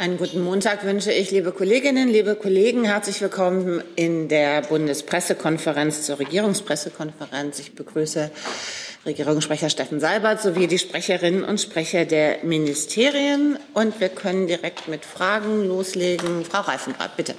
Einen guten Montag wünsche ich, liebe Kolleginnen, liebe Kollegen. Herzlich willkommen in der Bundespressekonferenz zur Regierungspressekonferenz. Ich begrüße Regierungssprecher Steffen Seibert sowie die Sprecherinnen und Sprecher der Ministerien. Und wir können direkt mit Fragen loslegen. Frau Reifenrath, bitte.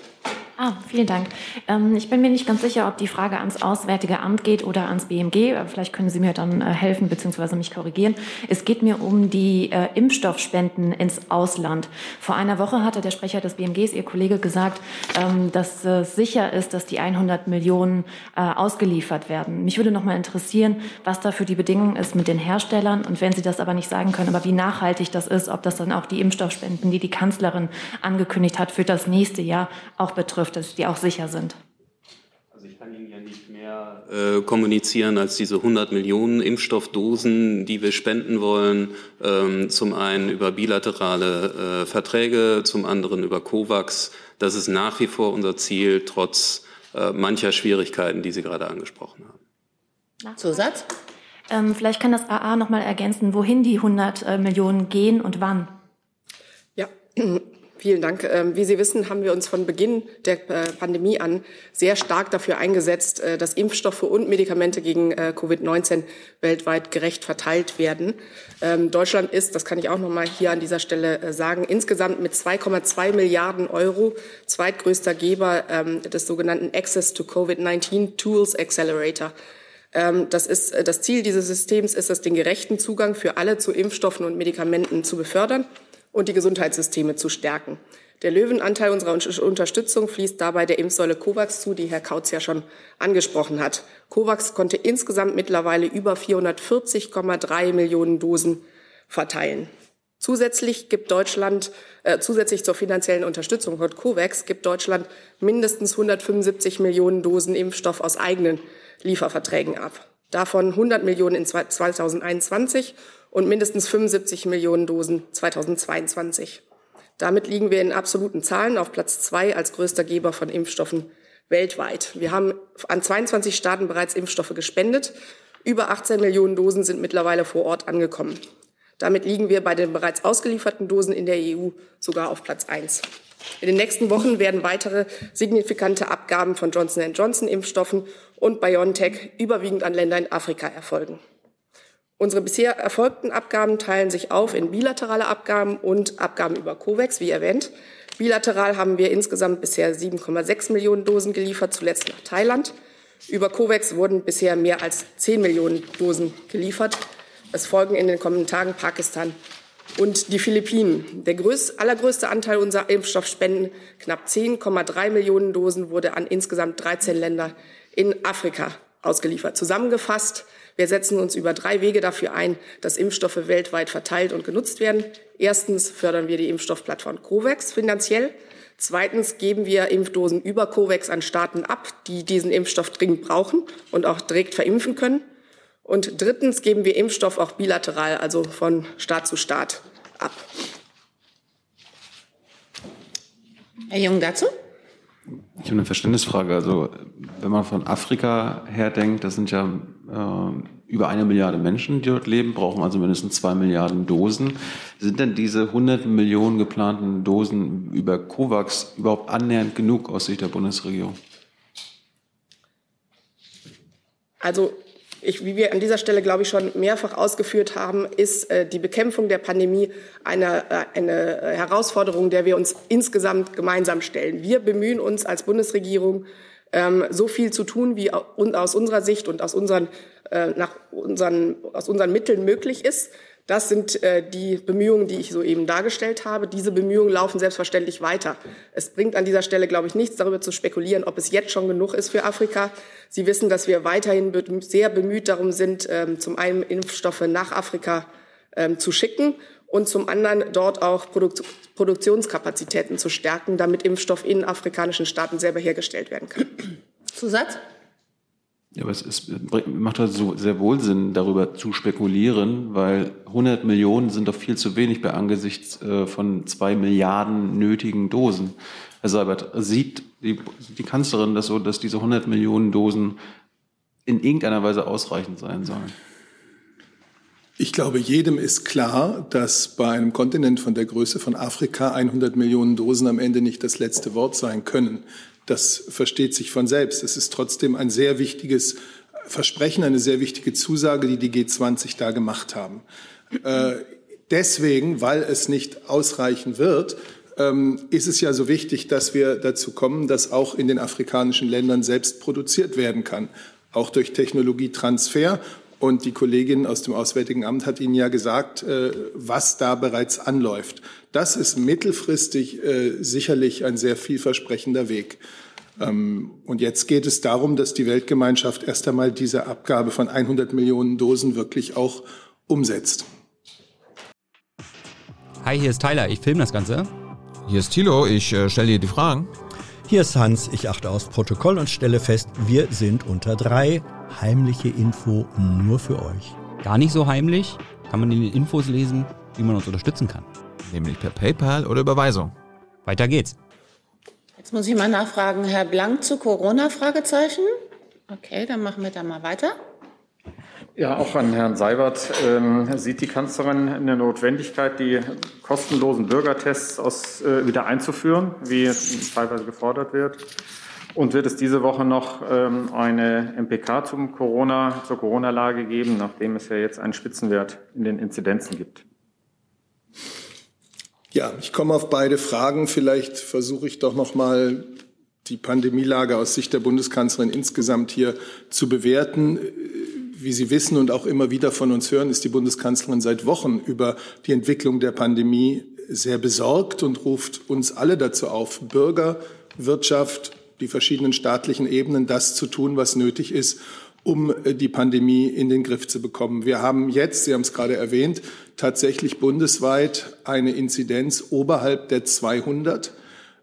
Ah, vielen Dank. Ähm, ich bin mir nicht ganz sicher, ob die Frage ans Auswärtige Amt geht oder ans BMG. Vielleicht können Sie mir dann äh, helfen bzw. mich korrigieren. Es geht mir um die äh, Impfstoffspenden ins Ausland. Vor einer Woche hatte der Sprecher des BMGs, Ihr Kollege, gesagt, ähm, dass es sicher ist, dass die 100 Millionen äh, ausgeliefert werden. Mich würde noch mal interessieren, was da für die Bedingung ist mit den Herstellern und wenn Sie das aber nicht sagen können, aber wie nachhaltig das ist, ob das dann auch die Impfstoffspenden, die die Kanzlerin angekündigt hat, für das nächste Jahr auch betrifft dass die auch sicher sind? Also ich kann Ihnen ja nicht mehr äh, kommunizieren als diese 100 Millionen Impfstoffdosen, die wir spenden wollen. Ähm, zum einen über bilaterale äh, Verträge, zum anderen über COVAX. Das ist nach wie vor unser Ziel, trotz äh, mancher Schwierigkeiten, die Sie gerade angesprochen haben. Zusatz? Ähm, vielleicht kann das AA noch mal ergänzen, wohin die 100 äh, Millionen gehen und wann. Ja, Vielen Dank. Ähm, wie Sie wissen, haben wir uns von Beginn der äh, Pandemie an sehr stark dafür eingesetzt, äh, dass Impfstoffe und Medikamente gegen äh, Covid-19 weltweit gerecht verteilt werden. Ähm, Deutschland ist, das kann ich auch noch mal hier an dieser Stelle sagen, insgesamt mit 2,2 Milliarden Euro zweitgrößter Geber ähm, des sogenannten Access to COVID-19 Tools Accelerator. Das, ist, das Ziel dieses Systems ist es, den gerechten Zugang für alle zu Impfstoffen und Medikamenten zu befördern und die Gesundheitssysteme zu stärken. Der Löwenanteil unserer Unterstützung fließt dabei der Impfsäule COVAX zu, die Herr Kautz ja schon angesprochen hat. COVAX konnte insgesamt mittlerweile über 440,3 Millionen Dosen verteilen. Zusätzlich gibt Deutschland, äh, zusätzlich zur finanziellen Unterstützung von COVAX gibt Deutschland mindestens 175 Millionen Dosen Impfstoff aus eigenen Lieferverträgen ab. Davon 100 Millionen in 2021 und mindestens 75 Millionen Dosen 2022. Damit liegen wir in absoluten Zahlen auf Platz zwei als größter Geber von Impfstoffen weltweit. Wir haben an 22 Staaten bereits Impfstoffe gespendet. Über 18 Millionen Dosen sind mittlerweile vor Ort angekommen. Damit liegen wir bei den bereits ausgelieferten Dosen in der EU sogar auf Platz eins. In den nächsten Wochen werden weitere signifikante Abgaben von Johnson Johnson Impfstoffen und BioNTech überwiegend an Länder in Afrika erfolgen. Unsere bisher erfolgten Abgaben teilen sich auf in bilaterale Abgaben und Abgaben über COVAX, wie erwähnt. Bilateral haben wir insgesamt bisher 7,6 Millionen Dosen geliefert, zuletzt nach Thailand. Über COVAX wurden bisher mehr als 10 Millionen Dosen geliefert. Es folgen in den kommenden Tagen Pakistan und die Philippinen. Der größte, allergrößte Anteil unserer Impfstoffspenden, knapp 10,3 Millionen Dosen, wurde an insgesamt 13 Länder in Afrika ausgeliefert. Zusammengefasst wir setzen uns über drei Wege dafür ein, dass Impfstoffe weltweit verteilt und genutzt werden. Erstens fördern wir die Impfstoffplattform COVAX finanziell. Zweitens geben wir Impfdosen über COVAX an Staaten ab, die diesen Impfstoff dringend brauchen und auch direkt verimpfen können. Und drittens geben wir Impfstoff auch bilateral, also von Staat zu Staat, ab. Herr Jung dazu? Ich habe eine Verständnisfrage. Also wenn man von Afrika her denkt, das sind ja äh, über eine Milliarde Menschen, die dort leben, brauchen also mindestens zwei Milliarden Dosen. Sind denn diese 100 Millionen geplanten Dosen über COVAX überhaupt annähernd genug aus Sicht der Bundesregierung? Also ich, wie wir an dieser Stelle, glaube ich, schon mehrfach ausgeführt haben, ist äh, die Bekämpfung der Pandemie eine, äh, eine Herausforderung, der wir uns insgesamt gemeinsam stellen. Wir bemühen uns als Bundesregierung, ähm, so viel zu tun, wie aus unserer Sicht und aus unseren, äh, nach unseren, aus unseren Mitteln möglich ist. Das sind äh, die Bemühungen, die ich soeben dargestellt habe. Diese Bemühungen laufen selbstverständlich weiter. Es bringt an dieser Stelle, glaube ich, nichts darüber zu spekulieren, ob es jetzt schon genug ist für Afrika. Sie wissen, dass wir weiterhin sehr bemüht darum sind, ähm, zum einen Impfstoffe nach Afrika ähm, zu schicken und zum anderen dort auch Produkt Produktionskapazitäten zu stärken, damit Impfstoff in afrikanischen Staaten selber hergestellt werden kann. Zusatz? Ja, aber es ist, macht also sehr wohl Sinn, darüber zu spekulieren, weil 100 Millionen sind doch viel zu wenig bei angesichts äh, von zwei Milliarden nötigen Dosen. Herr Seibert, sieht die, die Kanzlerin das so, dass diese 100 Millionen Dosen in irgendeiner Weise ausreichend sein sollen? Ich glaube, jedem ist klar, dass bei einem Kontinent von der Größe von Afrika 100 Millionen Dosen am Ende nicht das letzte Wort sein können. Das versteht sich von selbst. Es ist trotzdem ein sehr wichtiges Versprechen, eine sehr wichtige Zusage, die die G20 da gemacht haben. Äh, deswegen, weil es nicht ausreichen wird, ähm, ist es ja so wichtig, dass wir dazu kommen, dass auch in den afrikanischen Ländern selbst produziert werden kann, auch durch Technologietransfer. Und die Kollegin aus dem Auswärtigen Amt hat Ihnen ja gesagt, äh, was da bereits anläuft. Das ist mittelfristig äh, sicherlich ein sehr vielversprechender Weg. Ähm, und jetzt geht es darum, dass die Weltgemeinschaft erst einmal diese Abgabe von 100 Millionen Dosen wirklich auch umsetzt. Hi, hier ist Tyler, ich filme das Ganze. Hier ist Thilo, ich äh, stelle dir die Fragen. Hier ist Hans, ich achte aufs Protokoll und stelle fest, wir sind unter drei. Heimliche Info nur für euch. Gar nicht so heimlich, kann man in den Infos lesen, wie man uns unterstützen kann. Nämlich per PayPal oder Überweisung. Weiter geht's. Jetzt muss ich mal nachfragen, Herr Blank zu Corona? Fragezeichen. Okay, dann machen wir da mal weiter. Ja, auch an Herrn Seibert. Ähm, sieht die Kanzlerin eine Notwendigkeit, die kostenlosen Bürgertests aus, äh, wieder einzuführen, wie teilweise gefordert wird? Und wird es diese Woche noch ähm, eine MPK zum Corona, zur Corona-Lage geben, nachdem es ja jetzt einen Spitzenwert in den Inzidenzen gibt? Ja, ich komme auf beide Fragen. Vielleicht versuche ich doch noch mal die Pandemielage aus Sicht der Bundeskanzlerin insgesamt hier zu bewerten. Wie Sie wissen und auch immer wieder von uns hören, ist die Bundeskanzlerin seit Wochen über die Entwicklung der Pandemie sehr besorgt und ruft uns alle dazu auf, Bürger, Wirtschaft, die verschiedenen staatlichen Ebenen das zu tun, was nötig ist, um die Pandemie in den Griff zu bekommen. Wir haben jetzt, Sie haben es gerade erwähnt, tatsächlich bundesweit eine Inzidenz oberhalb der 200.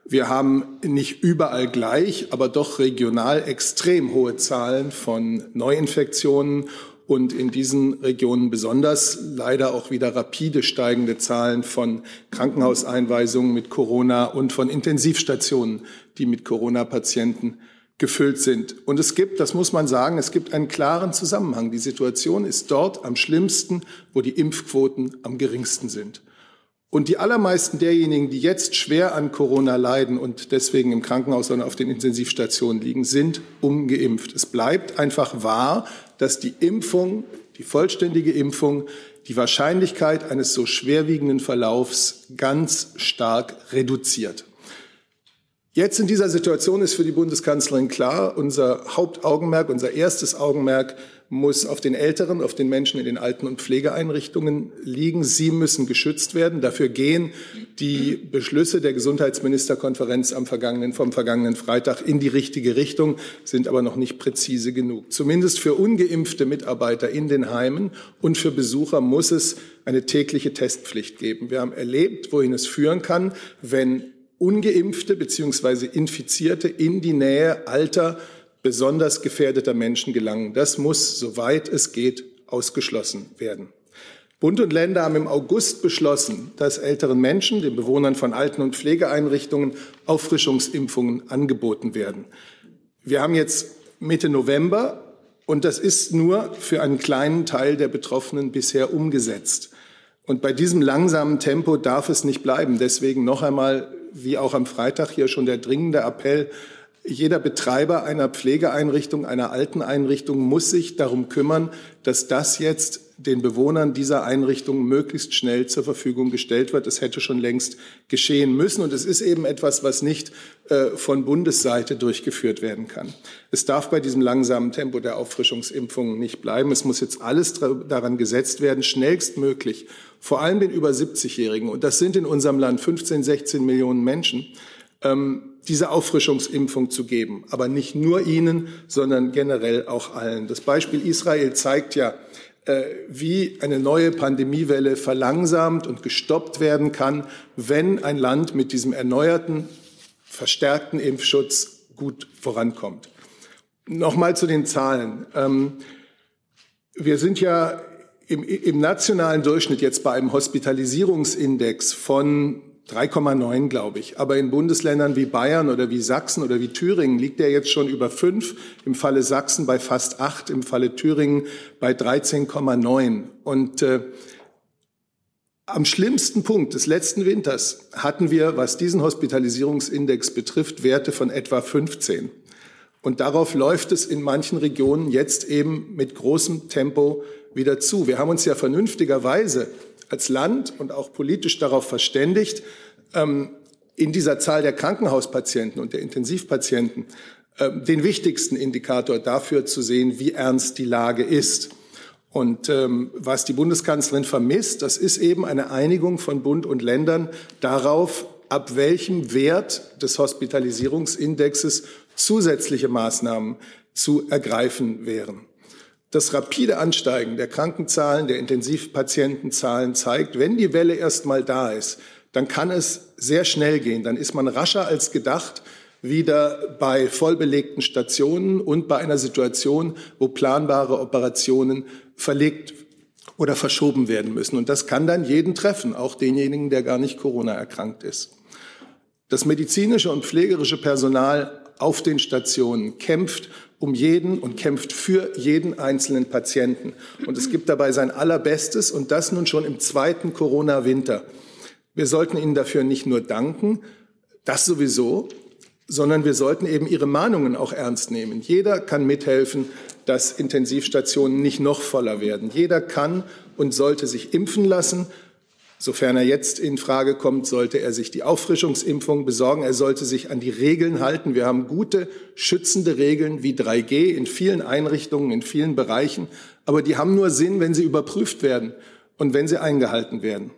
Wir haben nicht überall gleich, aber doch regional extrem hohe Zahlen von Neuinfektionen und in diesen Regionen besonders leider auch wieder rapide steigende Zahlen von Krankenhauseinweisungen mit Corona und von Intensivstationen, die mit Corona-Patienten gefüllt sind. Und es gibt, das muss man sagen, es gibt einen klaren Zusammenhang. Die Situation ist dort am schlimmsten, wo die Impfquoten am geringsten sind. Und die allermeisten derjenigen, die jetzt schwer an Corona leiden und deswegen im Krankenhaus oder auf den Intensivstationen liegen, sind ungeimpft. Es bleibt einfach wahr, dass die Impfung, die vollständige Impfung, die Wahrscheinlichkeit eines so schwerwiegenden Verlaufs ganz stark reduziert. Jetzt in dieser Situation ist für die Bundeskanzlerin klar, unser Hauptaugenmerk, unser erstes Augenmerk muss auf den Älteren, auf den Menschen in den Alten- und Pflegeeinrichtungen liegen. Sie müssen geschützt werden. Dafür gehen die Beschlüsse der Gesundheitsministerkonferenz am vergangenen, vom vergangenen Freitag in die richtige Richtung, sind aber noch nicht präzise genug. Zumindest für ungeimpfte Mitarbeiter in den Heimen und für Besucher muss es eine tägliche Testpflicht geben. Wir haben erlebt, wohin es führen kann, wenn ungeimpfte beziehungsweise Infizierte in die Nähe alter besonders gefährdeter Menschen gelangen. Das muss, soweit es geht, ausgeschlossen werden. Bund und Länder haben im August beschlossen, dass älteren Menschen, den Bewohnern von Alten- und Pflegeeinrichtungen, Auffrischungsimpfungen angeboten werden. Wir haben jetzt Mitte November und das ist nur für einen kleinen Teil der Betroffenen bisher umgesetzt. Und bei diesem langsamen Tempo darf es nicht bleiben. Deswegen noch einmal, wie auch am Freitag hier schon der dringende Appell jeder Betreiber einer Pflegeeinrichtung, einer Alteneinrichtung muss sich darum kümmern, dass das jetzt den Bewohnern dieser Einrichtung möglichst schnell zur Verfügung gestellt wird. Es hätte schon längst geschehen müssen und es ist eben etwas, was nicht äh, von Bundesseite durchgeführt werden kann. Es darf bei diesem langsamen Tempo der Auffrischungsimpfungen nicht bleiben. Es muss jetzt alles daran gesetzt werden, schnellstmöglich, vor allem den über 70-Jährigen, und das sind in unserem Land 15, 16 Millionen Menschen, ähm, diese Auffrischungsimpfung zu geben. Aber nicht nur ihnen, sondern generell auch allen. Das Beispiel Israel zeigt ja, äh, wie eine neue Pandemiewelle verlangsamt und gestoppt werden kann, wenn ein Land mit diesem erneuerten, verstärkten Impfschutz gut vorankommt. Nochmal zu den Zahlen. Ähm, wir sind ja im, im nationalen Durchschnitt jetzt bei einem Hospitalisierungsindex von 3,9, glaube ich. Aber in Bundesländern wie Bayern oder wie Sachsen oder wie Thüringen liegt er jetzt schon über 5, im Falle Sachsen bei fast 8, im Falle Thüringen bei 13,9. Und äh, am schlimmsten Punkt des letzten Winters hatten wir, was diesen Hospitalisierungsindex betrifft, Werte von etwa 15. Und darauf läuft es in manchen Regionen jetzt eben mit großem Tempo wieder zu. Wir haben uns ja vernünftigerweise als Land und auch politisch darauf verständigt, ähm, in dieser Zahl der Krankenhauspatienten und der Intensivpatienten ähm, den wichtigsten Indikator dafür zu sehen, wie ernst die Lage ist. Und ähm, was die Bundeskanzlerin vermisst, das ist eben eine Einigung von Bund und Ländern darauf, ab welchem Wert des Hospitalisierungsindexes zusätzliche Maßnahmen zu ergreifen wären. Das rapide Ansteigen der Krankenzahlen, der Intensivpatientenzahlen zeigt, wenn die Welle erst mal da ist, dann kann es sehr schnell gehen. Dann ist man rascher als gedacht wieder bei vollbelegten Stationen und bei einer Situation, wo planbare Operationen verlegt oder verschoben werden müssen. Und das kann dann jeden treffen, auch denjenigen, der gar nicht Corona erkrankt ist. Das medizinische und pflegerische Personal auf den Stationen kämpft um jeden und kämpft für jeden einzelnen Patienten. Und es gibt dabei sein Allerbestes und das nun schon im zweiten Corona-Winter. Wir sollten Ihnen dafür nicht nur danken, das sowieso, sondern wir sollten eben Ihre Mahnungen auch ernst nehmen. Jeder kann mithelfen, dass Intensivstationen nicht noch voller werden. Jeder kann und sollte sich impfen lassen. Sofern er jetzt in Frage kommt, sollte er sich die Auffrischungsimpfung besorgen. Er sollte sich an die Regeln halten. Wir haben gute, schützende Regeln wie 3G in vielen Einrichtungen, in vielen Bereichen. Aber die haben nur Sinn, wenn sie überprüft werden und wenn sie eingehalten werden.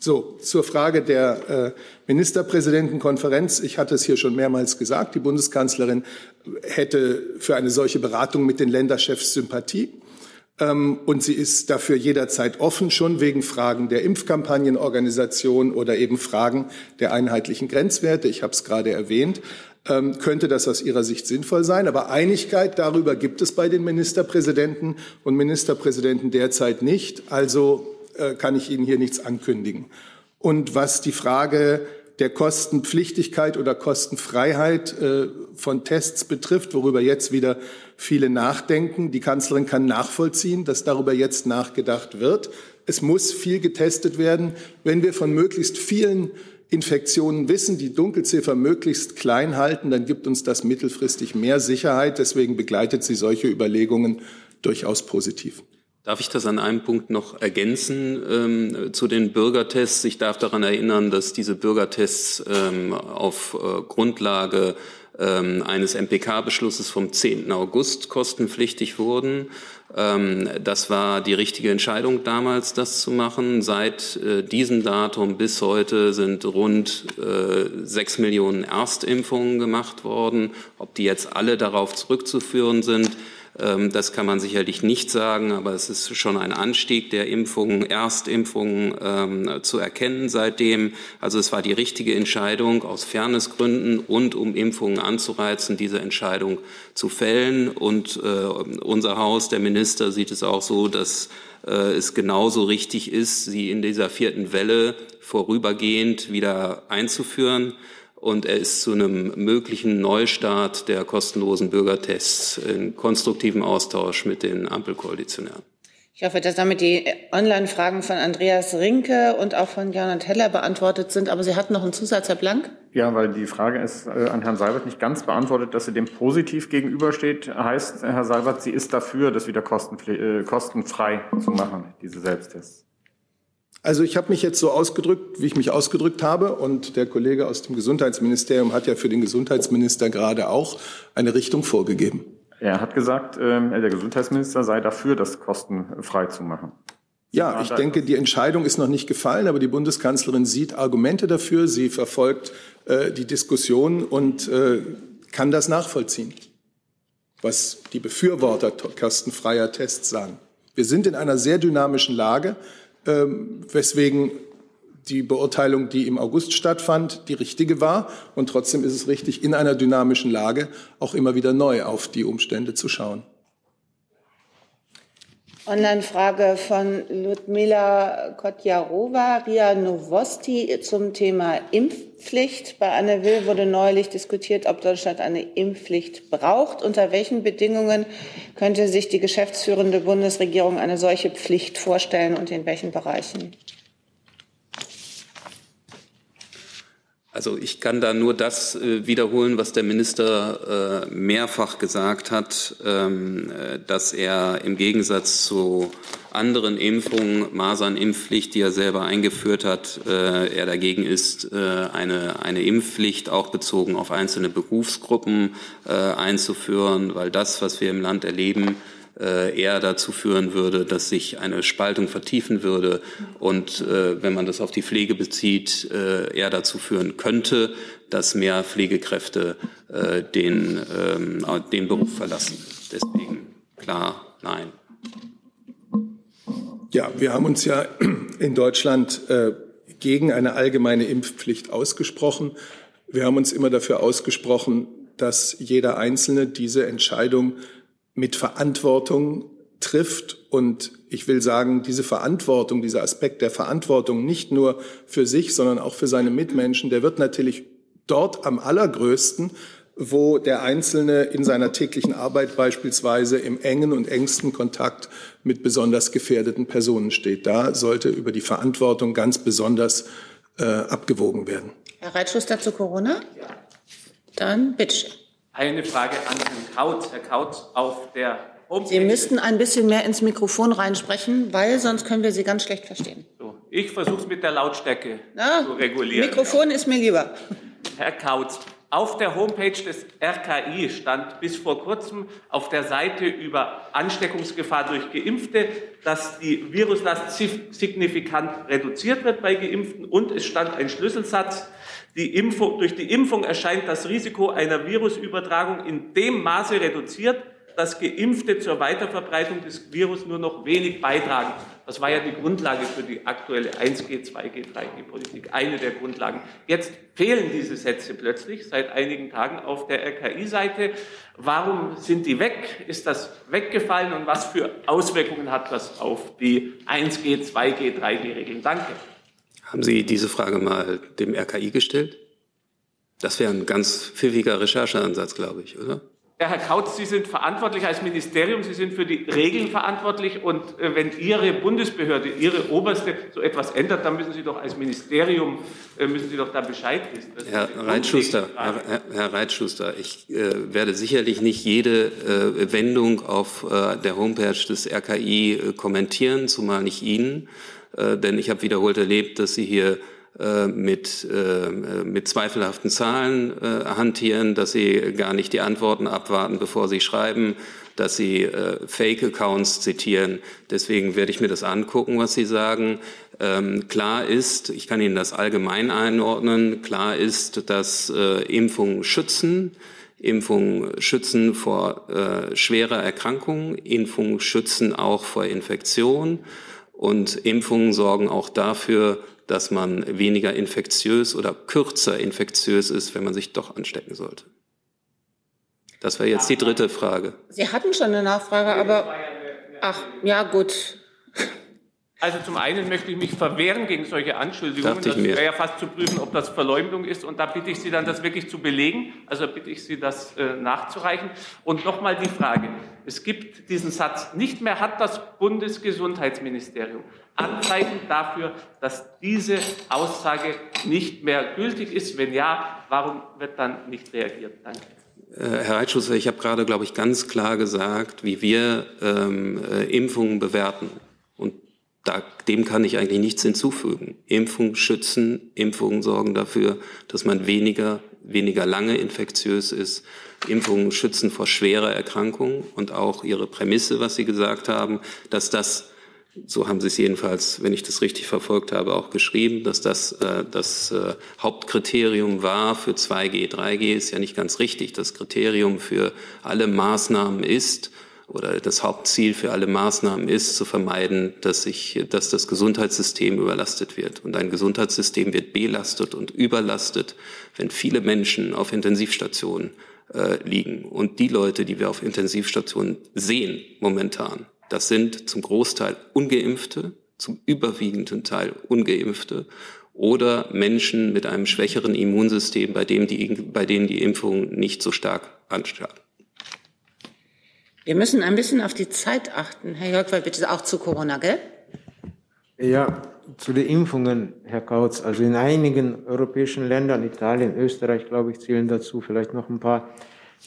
So, zur Frage der äh, Ministerpräsidentenkonferenz. Ich hatte es hier schon mehrmals gesagt. Die Bundeskanzlerin hätte für eine solche Beratung mit den Länderchefs Sympathie. Ähm, und sie ist dafür jederzeit offen, schon wegen Fragen der Impfkampagnenorganisation oder eben Fragen der einheitlichen Grenzwerte. Ich habe es gerade erwähnt. Ähm, könnte das aus Ihrer Sicht sinnvoll sein? Aber Einigkeit darüber gibt es bei den Ministerpräsidenten und Ministerpräsidenten derzeit nicht. Also äh, kann ich Ihnen hier nichts ankündigen. Und was die Frage der Kostenpflichtigkeit oder Kostenfreiheit äh, von Tests betrifft, worüber jetzt wieder viele nachdenken. Die Kanzlerin kann nachvollziehen, dass darüber jetzt nachgedacht wird. Es muss viel getestet werden. Wenn wir von möglichst vielen Infektionen wissen, die Dunkelziffer möglichst klein halten, dann gibt uns das mittelfristig mehr Sicherheit. Deswegen begleitet sie solche Überlegungen durchaus positiv. Darf ich das an einem Punkt noch ergänzen ähm, zu den Bürgertests? Ich darf daran erinnern, dass diese Bürgertests ähm, auf äh, Grundlage ähm, eines MPK-Beschlusses vom 10. August kostenpflichtig wurden. Ähm, das war die richtige Entscheidung damals, das zu machen. Seit äh, diesem Datum bis heute sind rund äh, sechs Millionen Erstimpfungen gemacht worden. Ob die jetzt alle darauf zurückzuführen sind, das kann man sicherlich nicht sagen, aber es ist schon ein Anstieg der Impfungen, Erstimpfungen ähm, zu erkennen seitdem. Also es war die richtige Entscheidung aus Fairnessgründen und um Impfungen anzureizen, diese Entscheidung zu fällen. Und äh, unser Haus, der Minister, sieht es auch so, dass äh, es genauso richtig ist, sie in dieser vierten Welle vorübergehend wieder einzuführen und er ist zu einem möglichen Neustart der kostenlosen Bürgertests in konstruktivem Austausch mit den Ampelkoalitionären. Ich hoffe, dass damit die Online-Fragen von Andreas Rinke und auch von Gernot Heller beantwortet sind. Aber Sie hatten noch einen Zusatz, Herr Blank? Ja, weil die Frage ist äh, an Herrn Seibert nicht ganz beantwortet, dass sie dem positiv gegenübersteht. Heißt, Herr Seibert, sie ist dafür, das wieder äh, kostenfrei zu machen, diese Selbsttests? Also ich habe mich jetzt so ausgedrückt, wie ich mich ausgedrückt habe. Und der Kollege aus dem Gesundheitsministerium hat ja für den Gesundheitsminister gerade auch eine Richtung vorgegeben. Er hat gesagt, ähm, der Gesundheitsminister sei dafür, das kostenfrei zu machen. Ja, ich denke, die Entscheidung ist noch nicht gefallen, aber die Bundeskanzlerin sieht Argumente dafür. Sie verfolgt äh, die Diskussion und äh, kann das nachvollziehen, was die Befürworter kostenfreier Tests sagen. Wir sind in einer sehr dynamischen Lage. Ähm, weswegen die Beurteilung, die im August stattfand, die richtige war. Und trotzdem ist es richtig, in einer dynamischen Lage auch immer wieder neu auf die Umstände zu schauen. Online-Frage von Ludmila Kotjarova, Ria Novosti zum Thema Impfpflicht. Bei Anne Will wurde neulich diskutiert, ob Deutschland eine Impfpflicht braucht. Unter welchen Bedingungen könnte sich die geschäftsführende Bundesregierung eine solche Pflicht vorstellen und in welchen Bereichen? Also ich kann da nur das äh, wiederholen, was der Minister äh, mehrfach gesagt hat, ähm, äh, dass er im Gegensatz zu anderen Impfungen, Masernimpfpflicht, die er selber eingeführt hat, er dagegen ist, eine, eine Impfpflicht auch bezogen auf einzelne Berufsgruppen einzuführen, weil das, was wir im Land erleben, eher dazu führen würde, dass sich eine Spaltung vertiefen würde und äh, wenn man das auf die Pflege bezieht, äh, eher dazu führen könnte, dass mehr Pflegekräfte äh, den, ähm, den Beruf verlassen. Deswegen klar, nein. Ja, wir haben uns ja in Deutschland äh, gegen eine allgemeine Impfpflicht ausgesprochen. Wir haben uns immer dafür ausgesprochen, dass jeder Einzelne diese Entscheidung mit Verantwortung trifft. Und ich will sagen, diese Verantwortung, dieser Aspekt der Verantwortung nicht nur für sich, sondern auch für seine Mitmenschen, der wird natürlich dort am allergrößten, wo der Einzelne in seiner täglichen Arbeit beispielsweise im engen und engsten Kontakt mit besonders gefährdeten Personen steht. Da sollte über die Verantwortung ganz besonders äh, abgewogen werden. Herr Reitschuster zu Corona? Dann bitteschön. Eine Frage an Herrn Kaut. Herr Kaut, auf der Homepage. Sie müssten ein bisschen mehr ins Mikrofon reinsprechen, weil sonst können wir Sie ganz schlecht verstehen. So, ich versuche es mit der Lautstärke Na, zu regulieren. Mikrofon ist mir lieber. Herr Kaut, auf der Homepage des RKI stand bis vor kurzem auf der Seite über Ansteckungsgefahr durch Geimpfte, dass die Viruslast signifikant reduziert wird bei Geimpften und es stand ein Schlüsselsatz, die Impfung, durch die Impfung erscheint das Risiko einer Virusübertragung in dem Maße reduziert, dass Geimpfte zur Weiterverbreitung des Virus nur noch wenig beitragen. Das war ja die Grundlage für die aktuelle 1G, 2G, 3G-Politik, eine der Grundlagen. Jetzt fehlen diese Sätze plötzlich seit einigen Tagen auf der RKI-Seite. Warum sind die weg? Ist das weggefallen und was für Auswirkungen hat das auf die 1G, 2G, 3G-Regeln? Danke. Haben Sie diese Frage mal dem RKI gestellt? Das wäre ein ganz pfiffiger Rechercheansatz, glaube ich, oder? Ja, Herr Kautz, Sie sind verantwortlich als Ministerium, Sie sind für die Regeln verantwortlich und äh, wenn Ihre Bundesbehörde, Ihre oberste so etwas ändert, dann müssen Sie doch als Ministerium, äh, müssen Sie doch da Bescheid wissen. Herr Reitschuster, Herr, Herr, Reitschuster, ich äh, werde sicherlich nicht jede äh, Wendung auf äh, der Homepage des RKI äh, kommentieren, zumal nicht Ihnen. Äh, denn ich habe wiederholt erlebt, dass Sie hier äh, mit, äh, mit zweifelhaften Zahlen hantieren, dass Sie gar nicht die Antworten abwarten, bevor Sie schreiben, dass Sie Fake-Accounts zitieren. Deswegen werde ich mir das angucken, was Sie sagen. Ähm, klar ist, ich kann Ihnen das allgemein einordnen, klar ist, dass Impfungen schützen. Impfungen schützen vor schwerer Erkrankung, Impfungen schützen auch vor Infektion. Und Impfungen sorgen auch dafür, dass man weniger infektiös oder kürzer infektiös ist, wenn man sich doch anstecken sollte. Das wäre jetzt die dritte Frage. Sie hatten schon eine Nachfrage, aber ach, ja gut. Also zum einen möchte ich mich verwehren gegen solche Anschuldigungen. Das wäre ja fast zu prüfen, ob das Verleumdung ist. Und da bitte ich Sie dann, das wirklich zu belegen. Also bitte ich Sie, das äh, nachzureichen. Und nochmal die Frage. Es gibt diesen Satz nicht mehr, hat das Bundesgesundheitsministerium Anzeichen dafür, dass diese Aussage nicht mehr gültig ist? Wenn ja, warum wird dann nicht reagiert? Danke. Äh, Herr Reitschusser, ich habe gerade, glaube ich, ganz klar gesagt, wie wir ähm, äh, Impfungen bewerten. Da, dem kann ich eigentlich nichts hinzufügen. Impfungen schützen, Impfungen sorgen dafür, dass man weniger, weniger lange infektiös ist. Impfungen schützen vor schwerer Erkrankung und auch Ihre Prämisse, was Sie gesagt haben, dass das, so haben Sie es jedenfalls, wenn ich das richtig verfolgt habe, auch geschrieben, dass das äh, das äh, Hauptkriterium war für 2G, 3G, ist ja nicht ganz richtig. Das Kriterium für alle Maßnahmen ist, oder das Hauptziel für alle Maßnahmen ist, zu vermeiden, dass, sich, dass das Gesundheitssystem überlastet wird. Und ein Gesundheitssystem wird belastet und überlastet, wenn viele Menschen auf Intensivstationen äh, liegen. Und die Leute, die wir auf Intensivstationen sehen momentan, Das sind zum Großteil ungeimpfte, zum überwiegenden Teil ungeimpfte oder Menschen mit einem schwächeren Immunsystem, bei, dem die, bei denen die Impfung nicht so stark anstrahlt. Wir müssen ein bisschen auf die Zeit achten. Herr Jörg, bitte auch zu Corona, gell? Ja, zu den Impfungen, Herr Kautz. Also in einigen europäischen Ländern, Italien, Österreich, glaube ich, zählen dazu, vielleicht noch ein paar,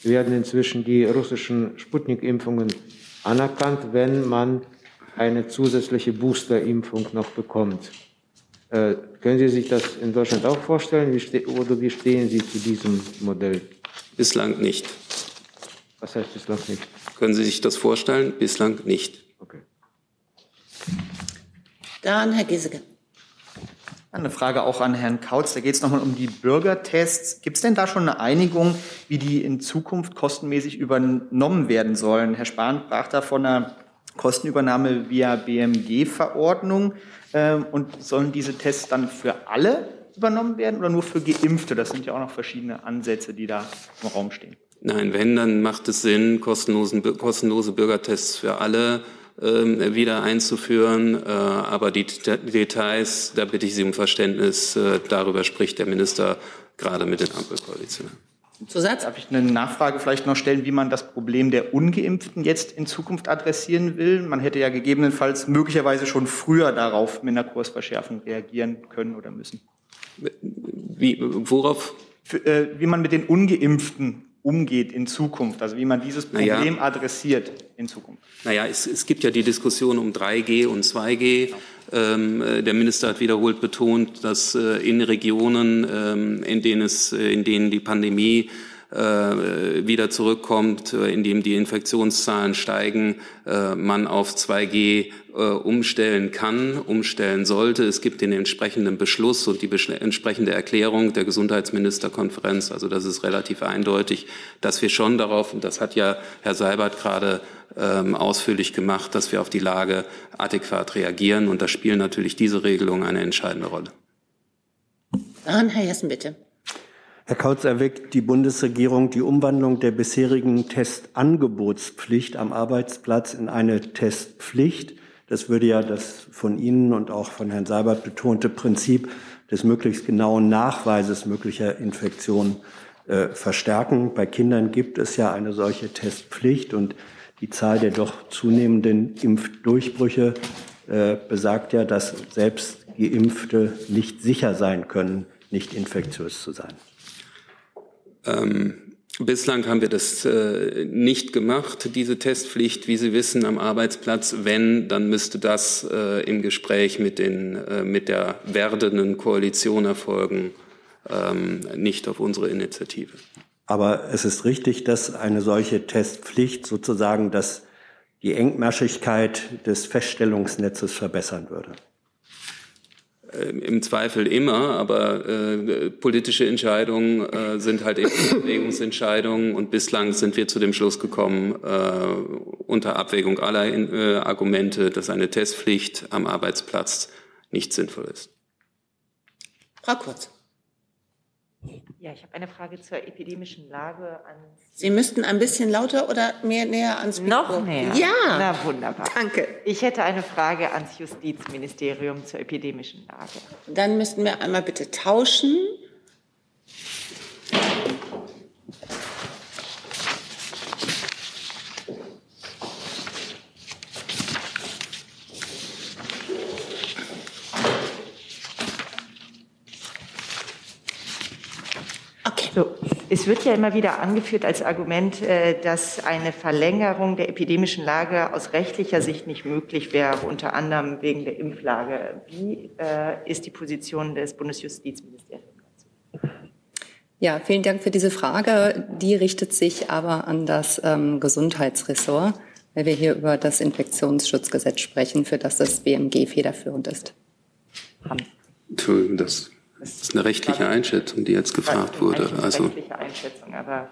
werden inzwischen die russischen Sputnik-Impfungen anerkannt, wenn man eine zusätzliche Boosterimpfung noch bekommt. Äh, können Sie sich das in Deutschland auch vorstellen? Wie oder wie stehen Sie zu diesem Modell? Bislang nicht. Was heißt bislang nicht? Können Sie sich das vorstellen? Bislang nicht. Okay. Dann Herr Giesecke. Eine Frage auch an Herrn Kautz. Da geht es nochmal um die Bürgertests. Gibt es denn da schon eine Einigung, wie die in Zukunft kostenmäßig übernommen werden sollen? Herr Spahn sprach da von einer Kostenübernahme via BMG-Verordnung. Ähm, und sollen diese Tests dann für alle übernommen werden oder nur für Geimpfte? Das sind ja auch noch verschiedene Ansätze, die da im Raum stehen. Nein, wenn, dann macht es Sinn, kostenlose Bürgertests für alle ähm, wieder einzuführen. Äh, aber die Details, da bitte ich Sie um Verständnis, äh, darüber spricht der Minister gerade mit den Ampelkoalitionen. Zusatz? Darf ich eine Nachfrage vielleicht noch stellen, wie man das Problem der Ungeimpften jetzt in Zukunft adressieren will? Man hätte ja gegebenenfalls möglicherweise schon früher darauf mit einer Kursverschärfung reagieren können oder müssen. Wie, worauf? Für, äh, wie man mit den Ungeimpften umgeht in Zukunft, also wie man dieses Problem naja. adressiert in Zukunft. Naja, es, es gibt ja die Diskussion um 3G und 2G. Ähm, äh, der Minister hat wiederholt betont, dass äh, in Regionen, ähm, in, denen es, äh, in denen die Pandemie wieder zurückkommt, äh, indem die Infektionszahlen steigen, äh, man auf 2G umstellen kann, umstellen sollte. Es gibt den entsprechenden Beschluss und die entsprechende Erklärung der Gesundheitsministerkonferenz. Also das ist relativ eindeutig, dass wir schon darauf, und das hat ja Herr Seibert gerade ähm, ausführlich gemacht, dass wir auf die Lage adäquat reagieren. Und da spielen natürlich diese Regelungen eine entscheidende Rolle. Dann Herr Jessen, bitte. Herr Kautz erweckt die Bundesregierung die Umwandlung der bisherigen Testangebotspflicht am Arbeitsplatz in eine Testpflicht. Das würde ja das von Ihnen und auch von Herrn Seibert betonte Prinzip des möglichst genauen Nachweises möglicher Infektionen äh, verstärken. Bei Kindern gibt es ja eine solche Testpflicht und die Zahl der doch zunehmenden Impfdurchbrüche äh, besagt ja, dass selbst Geimpfte nicht sicher sein können, nicht infektiös zu sein. Ähm, bislang haben wir das äh, nicht gemacht, diese Testpflicht, wie Sie wissen, am Arbeitsplatz. Wenn, dann müsste das äh, im Gespräch mit, den, äh, mit der werdenden Koalition erfolgen, ähm, nicht auf unsere Initiative. Aber es ist richtig, dass eine solche Testpflicht sozusagen das, die Engmaschigkeit des Feststellungsnetzes verbessern würde. Äh, im Zweifel immer, aber äh, politische Entscheidungen äh, sind halt eben Abwägungsentscheidungen und bislang sind wir zu dem Schluss gekommen, äh, unter Abwägung aller äh, Argumente, dass eine Testpflicht am Arbeitsplatz nicht sinnvoll ist. Frau Kurz. Ja, ich habe eine Frage zur epidemischen Lage an. Sie müssten ein bisschen lauter oder mehr näher ans Mikro. Noch näher? Ja. Na wunderbar. Danke. Ich hätte eine Frage ans Justizministerium zur epidemischen Lage. Dann müssten wir einmal bitte tauschen. So, es wird ja immer wieder angeführt als Argument, äh, dass eine Verlängerung der epidemischen Lage aus rechtlicher Sicht nicht möglich wäre, unter anderem wegen der Impflage. Wie äh, ist die Position des Bundesjustizministeriums? Ja, vielen Dank für diese Frage. Die richtet sich aber an das ähm, Gesundheitsressort, weil wir hier über das Infektionsschutzgesetz sprechen, für das das BMG federführend ist. Entschuldigung, das das ist eine rechtliche Einschätzung, die jetzt gefragt wurde. Eine also rechtliche Einschätzung, aber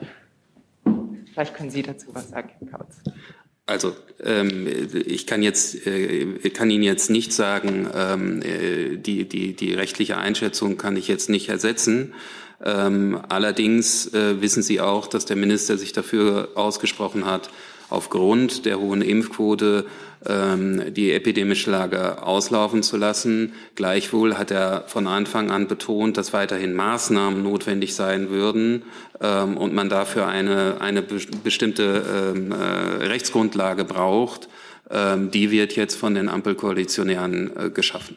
vielleicht können Sie dazu was sagen, Herr Kautz. Also ähm, ich kann jetzt äh, kann Ihnen jetzt nicht sagen, ähm, äh, die die die rechtliche Einschätzung kann ich jetzt nicht ersetzen. Ähm, allerdings äh, wissen Sie auch, dass der Minister sich dafür ausgesprochen hat, aufgrund der hohen Impfquote die epidemische Lage auslaufen zu lassen. Gleichwohl hat er von Anfang an betont, dass weiterhin Maßnahmen notwendig sein würden ähm, und man dafür eine, eine bestimmte ähm, äh, Rechtsgrundlage braucht. Ähm, die wird jetzt von den Ampelkoalitionären äh, geschaffen.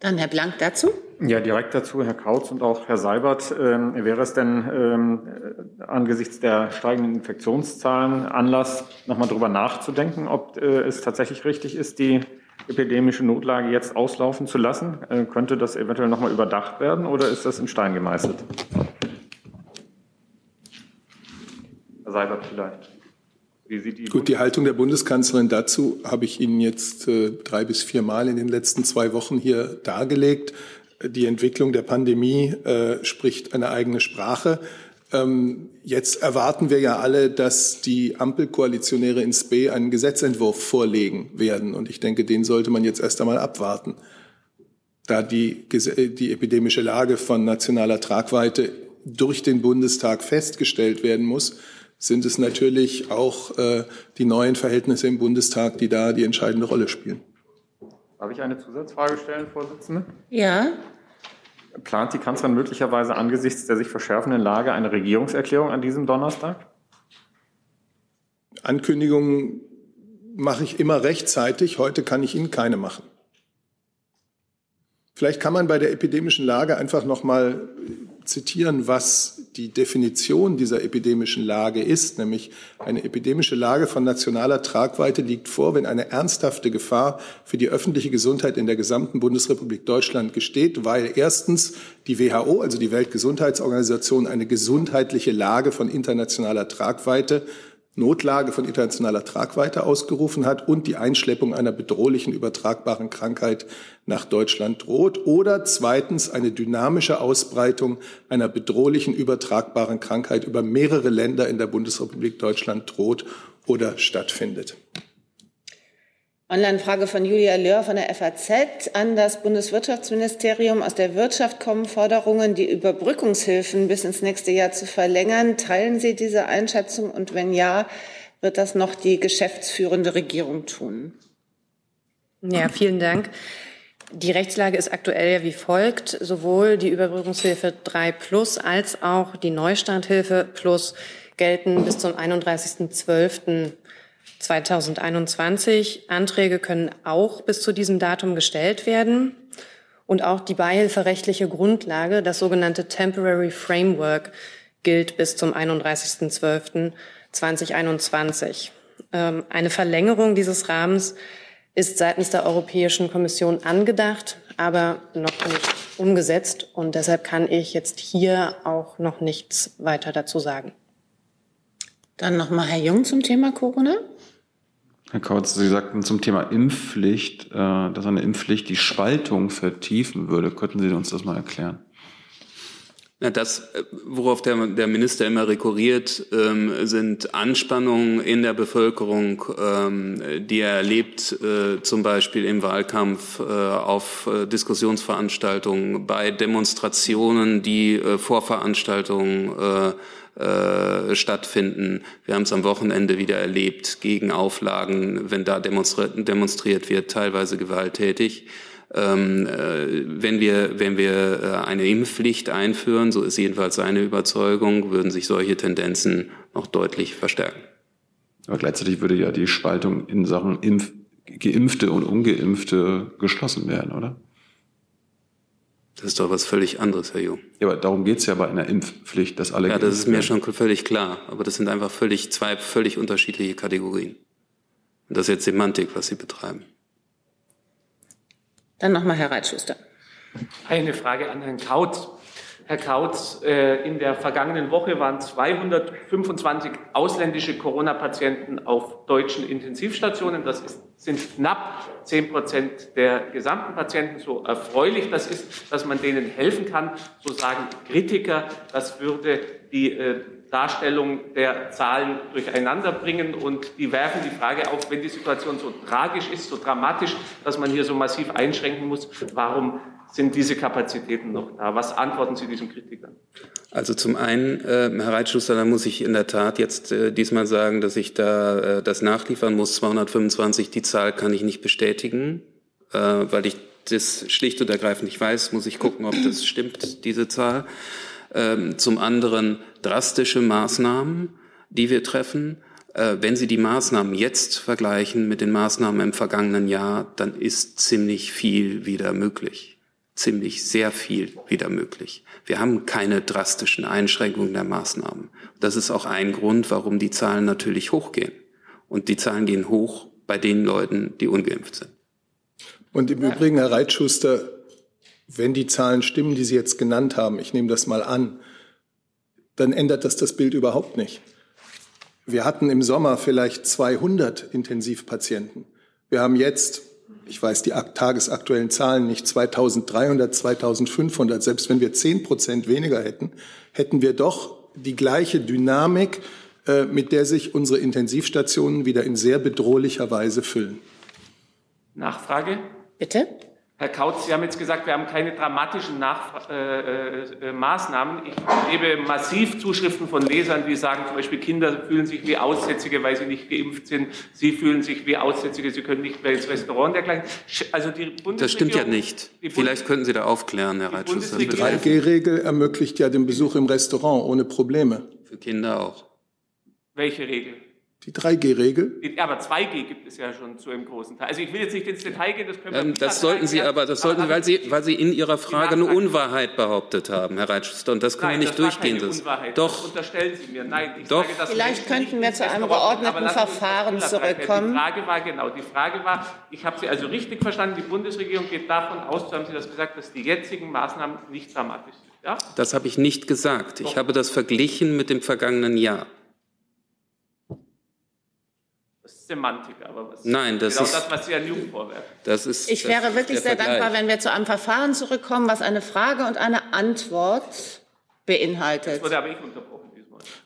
Dann Herr Blank dazu. Ja, direkt dazu, Herr Kautz und auch Herr Seibert. Ähm, wäre es denn ähm, angesichts der steigenden Infektionszahlen Anlass, nochmal darüber nachzudenken, ob äh, es tatsächlich richtig ist, die epidemische Notlage jetzt auslaufen zu lassen? Äh, könnte das eventuell nochmal überdacht werden oder ist das in Stein gemeißelt? Herr Seibert vielleicht. Wie sieht die Gut, die Haltung der Bundeskanzlerin dazu habe ich Ihnen jetzt äh, drei bis vier Mal in den letzten zwei Wochen hier dargelegt. Die Entwicklung der Pandemie äh, spricht eine eigene Sprache. Ähm, jetzt erwarten wir ja alle, dass die Ampelkoalitionäre ins B einen Gesetzentwurf vorlegen werden. Und ich denke, den sollte man jetzt erst einmal abwarten. Da die, die epidemische Lage von nationaler Tragweite durch den Bundestag festgestellt werden muss, sind es natürlich auch äh, die neuen Verhältnisse im Bundestag, die da die entscheidende Rolle spielen. Darf ich eine Zusatzfrage stellen, Vorsitzende? Ja. Plant die Kanzlerin möglicherweise angesichts der sich verschärfenden Lage eine Regierungserklärung an diesem Donnerstag? Ankündigungen mache ich immer rechtzeitig. Heute kann ich Ihnen keine machen. Vielleicht kann man bei der epidemischen Lage einfach noch mal zitieren, was die Definition dieser epidemischen Lage ist, nämlich eine epidemische Lage von nationaler Tragweite liegt vor, wenn eine ernsthafte Gefahr für die öffentliche Gesundheit in der gesamten Bundesrepublik Deutschland gesteht, weil erstens die WHO, also die Weltgesundheitsorganisation, eine gesundheitliche Lage von internationaler Tragweite Notlage von internationaler Tragweite ausgerufen hat und die Einschleppung einer bedrohlichen übertragbaren Krankheit nach Deutschland droht oder zweitens eine dynamische Ausbreitung einer bedrohlichen übertragbaren Krankheit über mehrere Länder in der Bundesrepublik Deutschland droht oder stattfindet. Online-Frage von Julia Löhr von der FAZ an das Bundeswirtschaftsministerium. Aus der Wirtschaft kommen Forderungen, die Überbrückungshilfen bis ins nächste Jahr zu verlängern. Teilen Sie diese Einschätzung? Und wenn ja, wird das noch die geschäftsführende Regierung tun? Ja, vielen Dank. Die Rechtslage ist aktuell ja wie folgt. Sowohl die Überbrückungshilfe 3 Plus als auch die Neustarthilfe Plus gelten bis zum 31.12. 2021. Anträge können auch bis zu diesem Datum gestellt werden. Und auch die beihilferechtliche Grundlage, das sogenannte Temporary Framework, gilt bis zum 31.12.2021. Ähm, eine Verlängerung dieses Rahmens ist seitens der Europäischen Kommission angedacht, aber noch nicht umgesetzt. Und deshalb kann ich jetzt hier auch noch nichts weiter dazu sagen. Dann nochmal Herr Jung zum Thema Corona. Herr Kautz, Sie sagten zum Thema Impfpflicht, äh, dass eine Impfpflicht die Spaltung vertiefen würde. Könnten Sie uns das mal erklären? Ja, das, äh, worauf der, der Minister immer rekurriert, ähm, sind Anspannungen in der Bevölkerung, ähm, die er erlebt, äh, zum Beispiel im Wahlkampf, äh, auf äh, Diskussionsveranstaltungen, bei Demonstrationen, die Vorveranstaltungen äh, stattfinden. Wir haben es am Wochenende wieder erlebt, gegen Auflagen, wenn da demonstriert, demonstriert wird, teilweise gewalttätig. Ähm, äh, wenn wir, wenn wir äh, eine Impfpflicht einführen, so ist jedenfalls seine Überzeugung, würden sich solche Tendenzen noch deutlich verstärken. Aber gleichzeitig würde ja die Spaltung in Sachen Impf Geimpfte und Ungeimpfte geschlossen werden, oder? Das ist doch was völlig anderes, Herr Jung. Ja, aber darum geht es ja bei einer Impfpflicht, dass alle. Ja, das ist mir schon völlig klar. Aber das sind einfach völlig zwei völlig unterschiedliche Kategorien. Und das ist jetzt Semantik, was Sie betreiben. Dann nochmal Herr Reitschuster. Eine Frage an Herrn Kautz. Herr Kautz, äh, in der vergangenen Woche waren 225 ausländische Corona-Patienten auf deutschen Intensivstationen. Das ist, sind knapp 10 Prozent der gesamten Patienten. So erfreulich das ist, dass man denen helfen kann, so sagen Kritiker, das würde die äh, Darstellung der Zahlen durcheinander bringen und die werfen die Frage auf, wenn die Situation so tragisch ist, so dramatisch, dass man hier so massiv einschränken muss, warum sind diese Kapazitäten noch da? Was antworten Sie diesen Kritikern? Also zum einen, äh, Herr Reitschuster, da muss ich in der Tat jetzt äh, diesmal sagen, dass ich da äh, das nachliefern muss. 225, die Zahl kann ich nicht bestätigen, äh, weil ich das schlicht und ergreifend nicht weiß. Muss ich gucken, ob das stimmt, diese Zahl. Ähm, zum anderen drastische Maßnahmen, die wir treffen. Äh, wenn Sie die Maßnahmen jetzt vergleichen mit den Maßnahmen im vergangenen Jahr, dann ist ziemlich viel wieder möglich ziemlich sehr viel wieder möglich. Wir haben keine drastischen Einschränkungen der Maßnahmen. Das ist auch ein Grund, warum die Zahlen natürlich hochgehen. Und die Zahlen gehen hoch bei den Leuten, die ungeimpft sind. Und im Übrigen, Herr Reitschuster, wenn die Zahlen stimmen, die Sie jetzt genannt haben, ich nehme das mal an, dann ändert das das Bild überhaupt nicht. Wir hatten im Sommer vielleicht 200 Intensivpatienten. Wir haben jetzt ich weiß die tagesaktuellen Zahlen nicht, 2300, 2500, selbst wenn wir 10 Prozent weniger hätten, hätten wir doch die gleiche Dynamik, äh, mit der sich unsere Intensivstationen wieder in sehr bedrohlicher Weise füllen. Nachfrage? Bitte? Herr Kautz, Sie haben jetzt gesagt, wir haben keine dramatischen Nach äh, äh, Maßnahmen. Ich gebe massiv Zuschriften von Lesern, die sagen zum Beispiel, Kinder fühlen sich wie Aussätzige, weil sie nicht geimpft sind. Sie fühlen sich wie Aussätzige, sie können nicht mehr ins Restaurant und dergleichen. Also die das stimmt ja nicht. Vielleicht könnten Sie da aufklären, Herr Reitschuster. Die 3G-Regel ermöglicht ja den Besuch im Restaurant ohne Probleme. Für Kinder auch. Welche Regel? Die 3G-Regel? Ja, aber 2G gibt es ja schon zu einem großen Teil. Also ich will jetzt nicht ins Detail gehen, das können wir ähm, Das sollten Sie aber, das sollten Sie, weil Sie, weil Sie in Ihrer Frage eine Unwahrheit behauptet haben, Herr Reitschuster, und das können Nein, wir nicht das durchgehen. Keine Unwahrheit. Doch. Das unterstellen Sie mir. Nein, ich Doch. sage das Vielleicht könnten wir zu einem geordneten Verfahren zurückkommen. Die Frage war genau, die Frage war, ich habe Sie also richtig verstanden, die Bundesregierung geht davon aus, so haben Sie das gesagt, dass die jetzigen Maßnahmen nicht dramatisch sind. Ja? Das habe ich nicht gesagt. Doch. Ich habe das verglichen mit dem vergangenen Jahr. Semantik, aber was Nein, das genau ist das, was Sie Herrn Jung vorwerfen. Das ist, ich wäre das wirklich sehr Vergleich. dankbar, wenn wir zu einem Verfahren zurückkommen, was eine Frage und eine Antwort beinhaltet. Das wurde aber ich unterbrochen.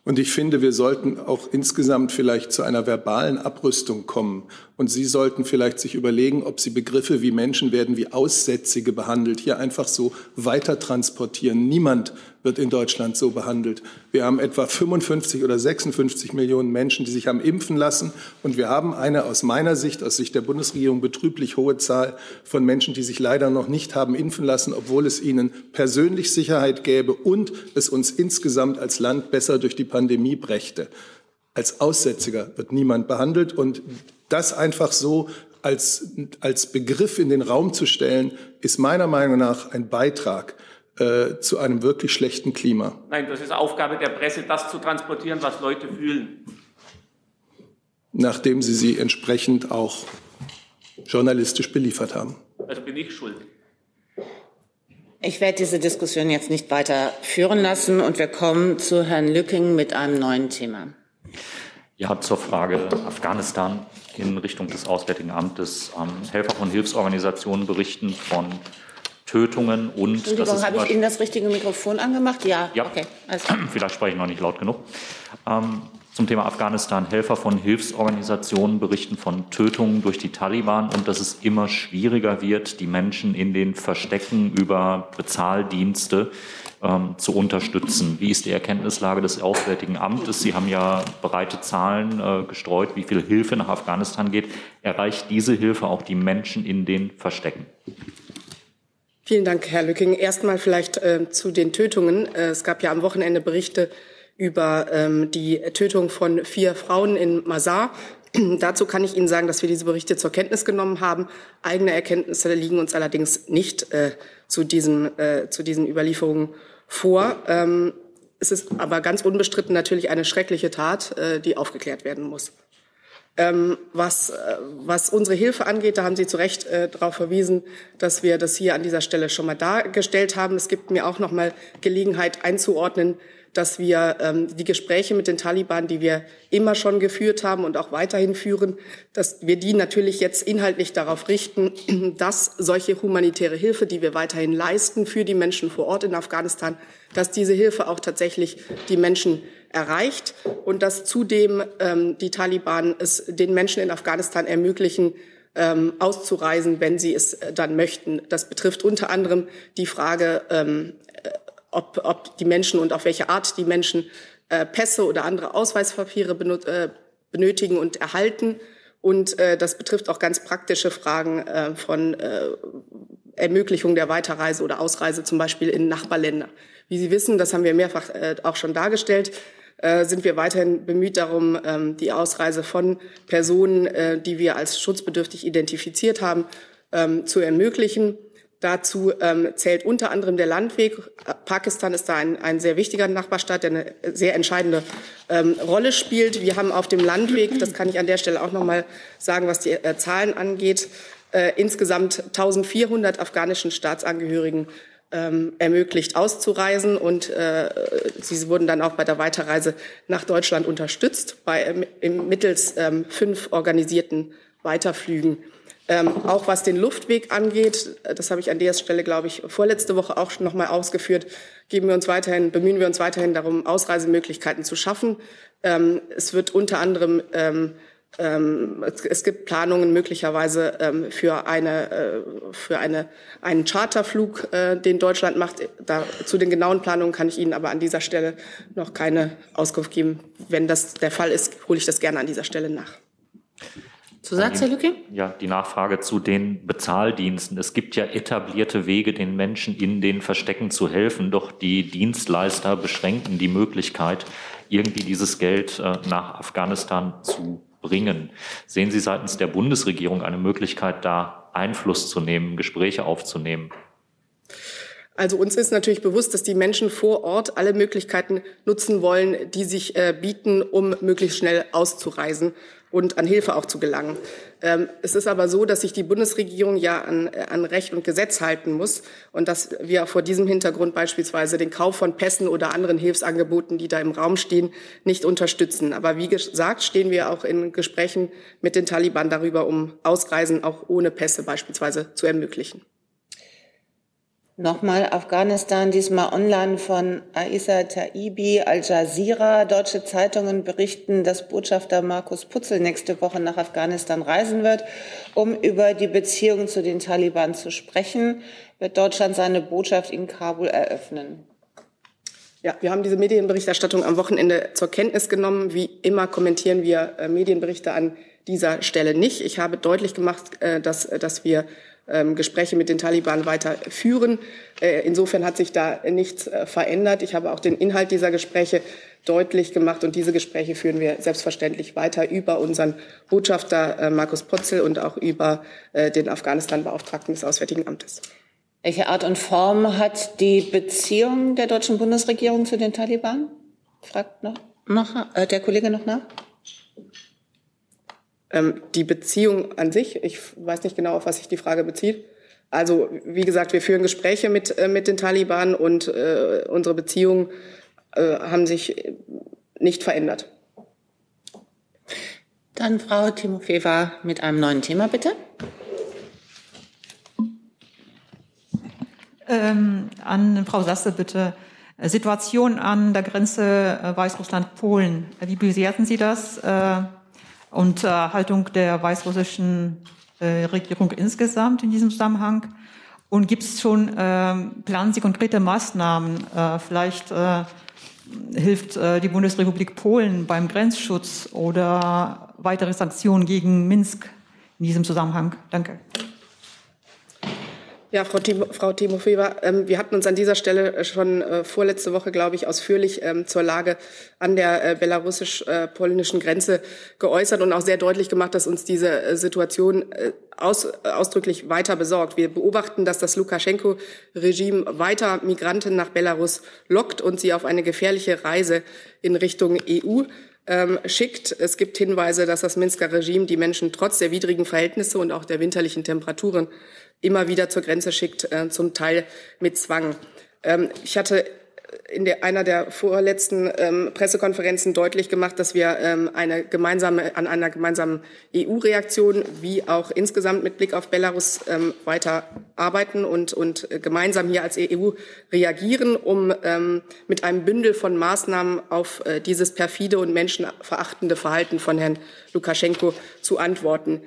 Und ich finde, wir sollten auch insgesamt vielleicht zu einer verbalen Abrüstung kommen. Und Sie sollten vielleicht sich überlegen, ob Sie Begriffe wie Menschen werden wie Aussätzige behandelt, hier einfach so weiter transportieren. Niemand wird in Deutschland so behandelt. Wir haben etwa 55 oder 56 Millionen Menschen, die sich haben impfen lassen. Und wir haben eine aus meiner Sicht, aus Sicht der Bundesregierung, betrüblich hohe Zahl von Menschen, die sich leider noch nicht haben impfen lassen, obwohl es ihnen persönlich Sicherheit gäbe und es uns insgesamt als Land besser durch die Pandemie brächte. Als Aussätziger wird niemand behandelt und das einfach so als, als Begriff in den Raum zu stellen, ist meiner Meinung nach ein Beitrag äh, zu einem wirklich schlechten Klima. Nein, das ist Aufgabe der Presse, das zu transportieren, was Leute fühlen. Nachdem sie sie entsprechend auch journalistisch beliefert haben. Also bin ich schuld. Ich werde diese Diskussion jetzt nicht weiter führen lassen und wir kommen zu Herrn Lücking mit einem neuen Thema. Ja, zur Frage Afghanistan in Richtung des Auswärtigen Amtes. Helfer von Hilfsorganisationen berichten von Tötungen und. Entschuldigung, habe ich Ihnen das richtige Mikrofon angemacht? Ja. Ja. Okay. Also. Vielleicht spreche ich noch nicht laut genug. Ähm, zum Thema Afghanistan. Helfer von Hilfsorganisationen berichten von Tötungen durch die Taliban und dass es immer schwieriger wird, die Menschen in den Verstecken über Bezahldienste ähm, zu unterstützen. Wie ist die Erkenntnislage des Auswärtigen Amtes? Sie haben ja breite Zahlen äh, gestreut, wie viel Hilfe nach Afghanistan geht. Erreicht diese Hilfe auch die Menschen in den Verstecken? Vielen Dank, Herr Lücking. Erstmal vielleicht äh, zu den Tötungen. Äh, es gab ja am Wochenende Berichte über ähm, die Tötung von vier Frauen in Masar. Dazu kann ich Ihnen sagen, dass wir diese Berichte zur Kenntnis genommen haben. Eigene Erkenntnisse liegen uns allerdings nicht äh, zu, diesen, äh, zu diesen Überlieferungen vor. Ähm, es ist aber ganz unbestritten natürlich eine schreckliche Tat, äh, die aufgeklärt werden muss. Ähm, was, äh, was unsere Hilfe angeht, da haben Sie zu Recht äh, darauf verwiesen, dass wir das hier an dieser Stelle schon mal dargestellt haben. Es gibt mir auch noch mal Gelegenheit einzuordnen, dass wir ähm, die Gespräche mit den Taliban, die wir immer schon geführt haben und auch weiterhin führen, dass wir die natürlich jetzt inhaltlich darauf richten, dass solche humanitäre Hilfe, die wir weiterhin leisten für die Menschen vor Ort in Afghanistan, dass diese Hilfe auch tatsächlich die Menschen erreicht und dass zudem ähm, die Taliban es den Menschen in Afghanistan ermöglichen, ähm, auszureisen, wenn sie es äh, dann möchten. Das betrifft unter anderem die Frage, ähm, äh, ob, ob die Menschen und auf welche Art die Menschen äh, Pässe oder andere Ausweispapiere äh, benötigen und erhalten. Und äh, das betrifft auch ganz praktische Fragen äh, von äh, Ermöglichung der Weiterreise oder Ausreise zum Beispiel in Nachbarländer. Wie Sie wissen, das haben wir mehrfach äh, auch schon dargestellt, äh, sind wir weiterhin bemüht darum, ähm, die Ausreise von Personen, äh, die wir als schutzbedürftig identifiziert haben, ähm, zu ermöglichen. Dazu ähm, zählt unter anderem der Landweg. Pakistan ist da ein, ein sehr wichtiger Nachbarstaat, der eine sehr entscheidende Rolle spielt. Wir haben auf dem Landweg, das kann ich an der Stelle auch noch mal sagen, was die äh, Zahlen angeht, äh, insgesamt 1400 afghanischen Staatsangehörigen ähm, ermöglicht auszureisen und äh, sie wurden dann auch bei der Weiterreise nach Deutschland unterstützt bei im, mittels ähm, fünf organisierten Weiterflügen. Ähm, auch was den Luftweg angeht, das habe ich an der Stelle, glaube ich, vorletzte Woche auch noch mal ausgeführt, geben wir uns weiterhin, bemühen wir uns weiterhin darum, Ausreisemöglichkeiten zu schaffen. Ähm, es wird unter anderem ähm, es, es, gibt Planungen möglicherweise ähm, für, eine, äh, für eine, einen Charterflug, äh, den Deutschland macht. Da, zu den genauen Planungen kann ich Ihnen aber an dieser Stelle noch keine Auskunft geben. Wenn das der Fall ist, hole ich das gerne an dieser Stelle nach. Zusatz, Herr Lücke? Ja, die Nachfrage zu den Bezahldiensten. Es gibt ja etablierte Wege, den Menschen in den Verstecken zu helfen, doch die Dienstleister beschränken die Möglichkeit, irgendwie dieses Geld äh, nach Afghanistan zu bringen. Sehen Sie seitens der Bundesregierung eine Möglichkeit, da Einfluss zu nehmen, Gespräche aufzunehmen? Also uns ist natürlich bewusst, dass die Menschen vor Ort alle Möglichkeiten nutzen wollen, die sich äh, bieten, um möglichst schnell auszureisen und an Hilfe auch zu gelangen. Ähm, es ist aber so, dass sich die Bundesregierung ja an, äh, an Recht und Gesetz halten muss und dass wir vor diesem Hintergrund beispielsweise den Kauf von Pässen oder anderen Hilfsangeboten, die da im Raum stehen, nicht unterstützen. Aber wie gesagt, stehen wir auch in Gesprächen mit den Taliban darüber, um Ausreisen auch ohne Pässe beispielsweise zu ermöglichen. Nochmal Afghanistan, diesmal online von Aisa Taibi, Al Jazeera. Deutsche Zeitungen berichten, dass Botschafter Markus Putzel nächste Woche nach Afghanistan reisen wird, um über die Beziehungen zu den Taliban zu sprechen. Wird Deutschland seine Botschaft in Kabul eröffnen? Ja, wir haben diese Medienberichterstattung am Wochenende zur Kenntnis genommen. Wie immer kommentieren wir äh, Medienberichte an dieser Stelle nicht. Ich habe deutlich gemacht, äh, dass, dass wir Gespräche mit den Taliban weiter führen. Äh, insofern hat sich da nichts äh, verändert. Ich habe auch den Inhalt dieser Gespräche deutlich gemacht und diese Gespräche führen wir selbstverständlich weiter über unseren Botschafter äh, Markus Potzel und auch über den Afghanistan-Beauftragten des Auswärtigen Amtes. Welche Art und Form hat die Beziehung der deutschen Bundesregierung zu den Taliban? Fragt noch, noch äh, der Kollege noch nach. Ähm, die Beziehung an sich, ich weiß nicht genau, auf was sich die Frage bezieht. Also wie gesagt, wir führen Gespräche mit, äh, mit den Taliban und äh, unsere Beziehungen äh, haben sich nicht verändert. Dann Frau Timofeva mit einem neuen Thema, bitte. Ähm, an Frau Sasse bitte. Situation an der Grenze äh, Weißrussland-Polen. Wie bewerten Sie das? Und äh, Haltung der weißrussischen äh, Regierung insgesamt in diesem Zusammenhang? Und gibt es schon, äh, planen Sie konkrete Maßnahmen? Äh, vielleicht äh, hilft äh, die Bundesrepublik Polen beim Grenzschutz oder weitere Sanktionen gegen Minsk in diesem Zusammenhang? Danke. Ja, Frau, Timo, Frau Timofeva, ähm, wir hatten uns an dieser Stelle äh, schon äh, vorletzte Woche, glaube ich, ausführlich ähm, zur Lage an der äh, belarussisch-polnischen Grenze geäußert und auch sehr deutlich gemacht, dass uns diese Situation aus, ausdrücklich weiter besorgt. Wir beobachten, dass das Lukaschenko-Regime weiter Migranten nach Belarus lockt und sie auf eine gefährliche Reise in Richtung EU ähm, schickt. Es gibt Hinweise, dass das Minsker Regime die Menschen trotz der widrigen Verhältnisse und auch der winterlichen Temperaturen immer wieder zur Grenze schickt, äh, zum Teil mit Zwang. Ähm, ich hatte in der, einer der vorletzten ähm, Pressekonferenzen deutlich gemacht, dass wir ähm, eine gemeinsame, an einer gemeinsamen EU-Reaktion wie auch insgesamt mit Blick auf Belarus ähm, weiter arbeiten und, und gemeinsam hier als EU reagieren, um ähm, mit einem Bündel von Maßnahmen auf äh, dieses perfide und menschenverachtende Verhalten von Herrn Lukaschenko zu antworten.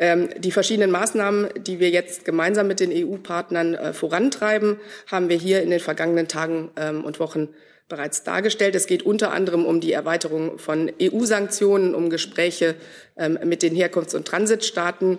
Ähm, die verschiedenen Maßnahmen, die wir jetzt gemeinsam mit den EU-Partnern äh, vorantreiben, haben wir hier in den vergangenen Tagen ähm, und Wochen bereits dargestellt. Es geht unter anderem um die Erweiterung von EU-Sanktionen, um Gespräche ähm, mit den Herkunfts- und Transitstaaten.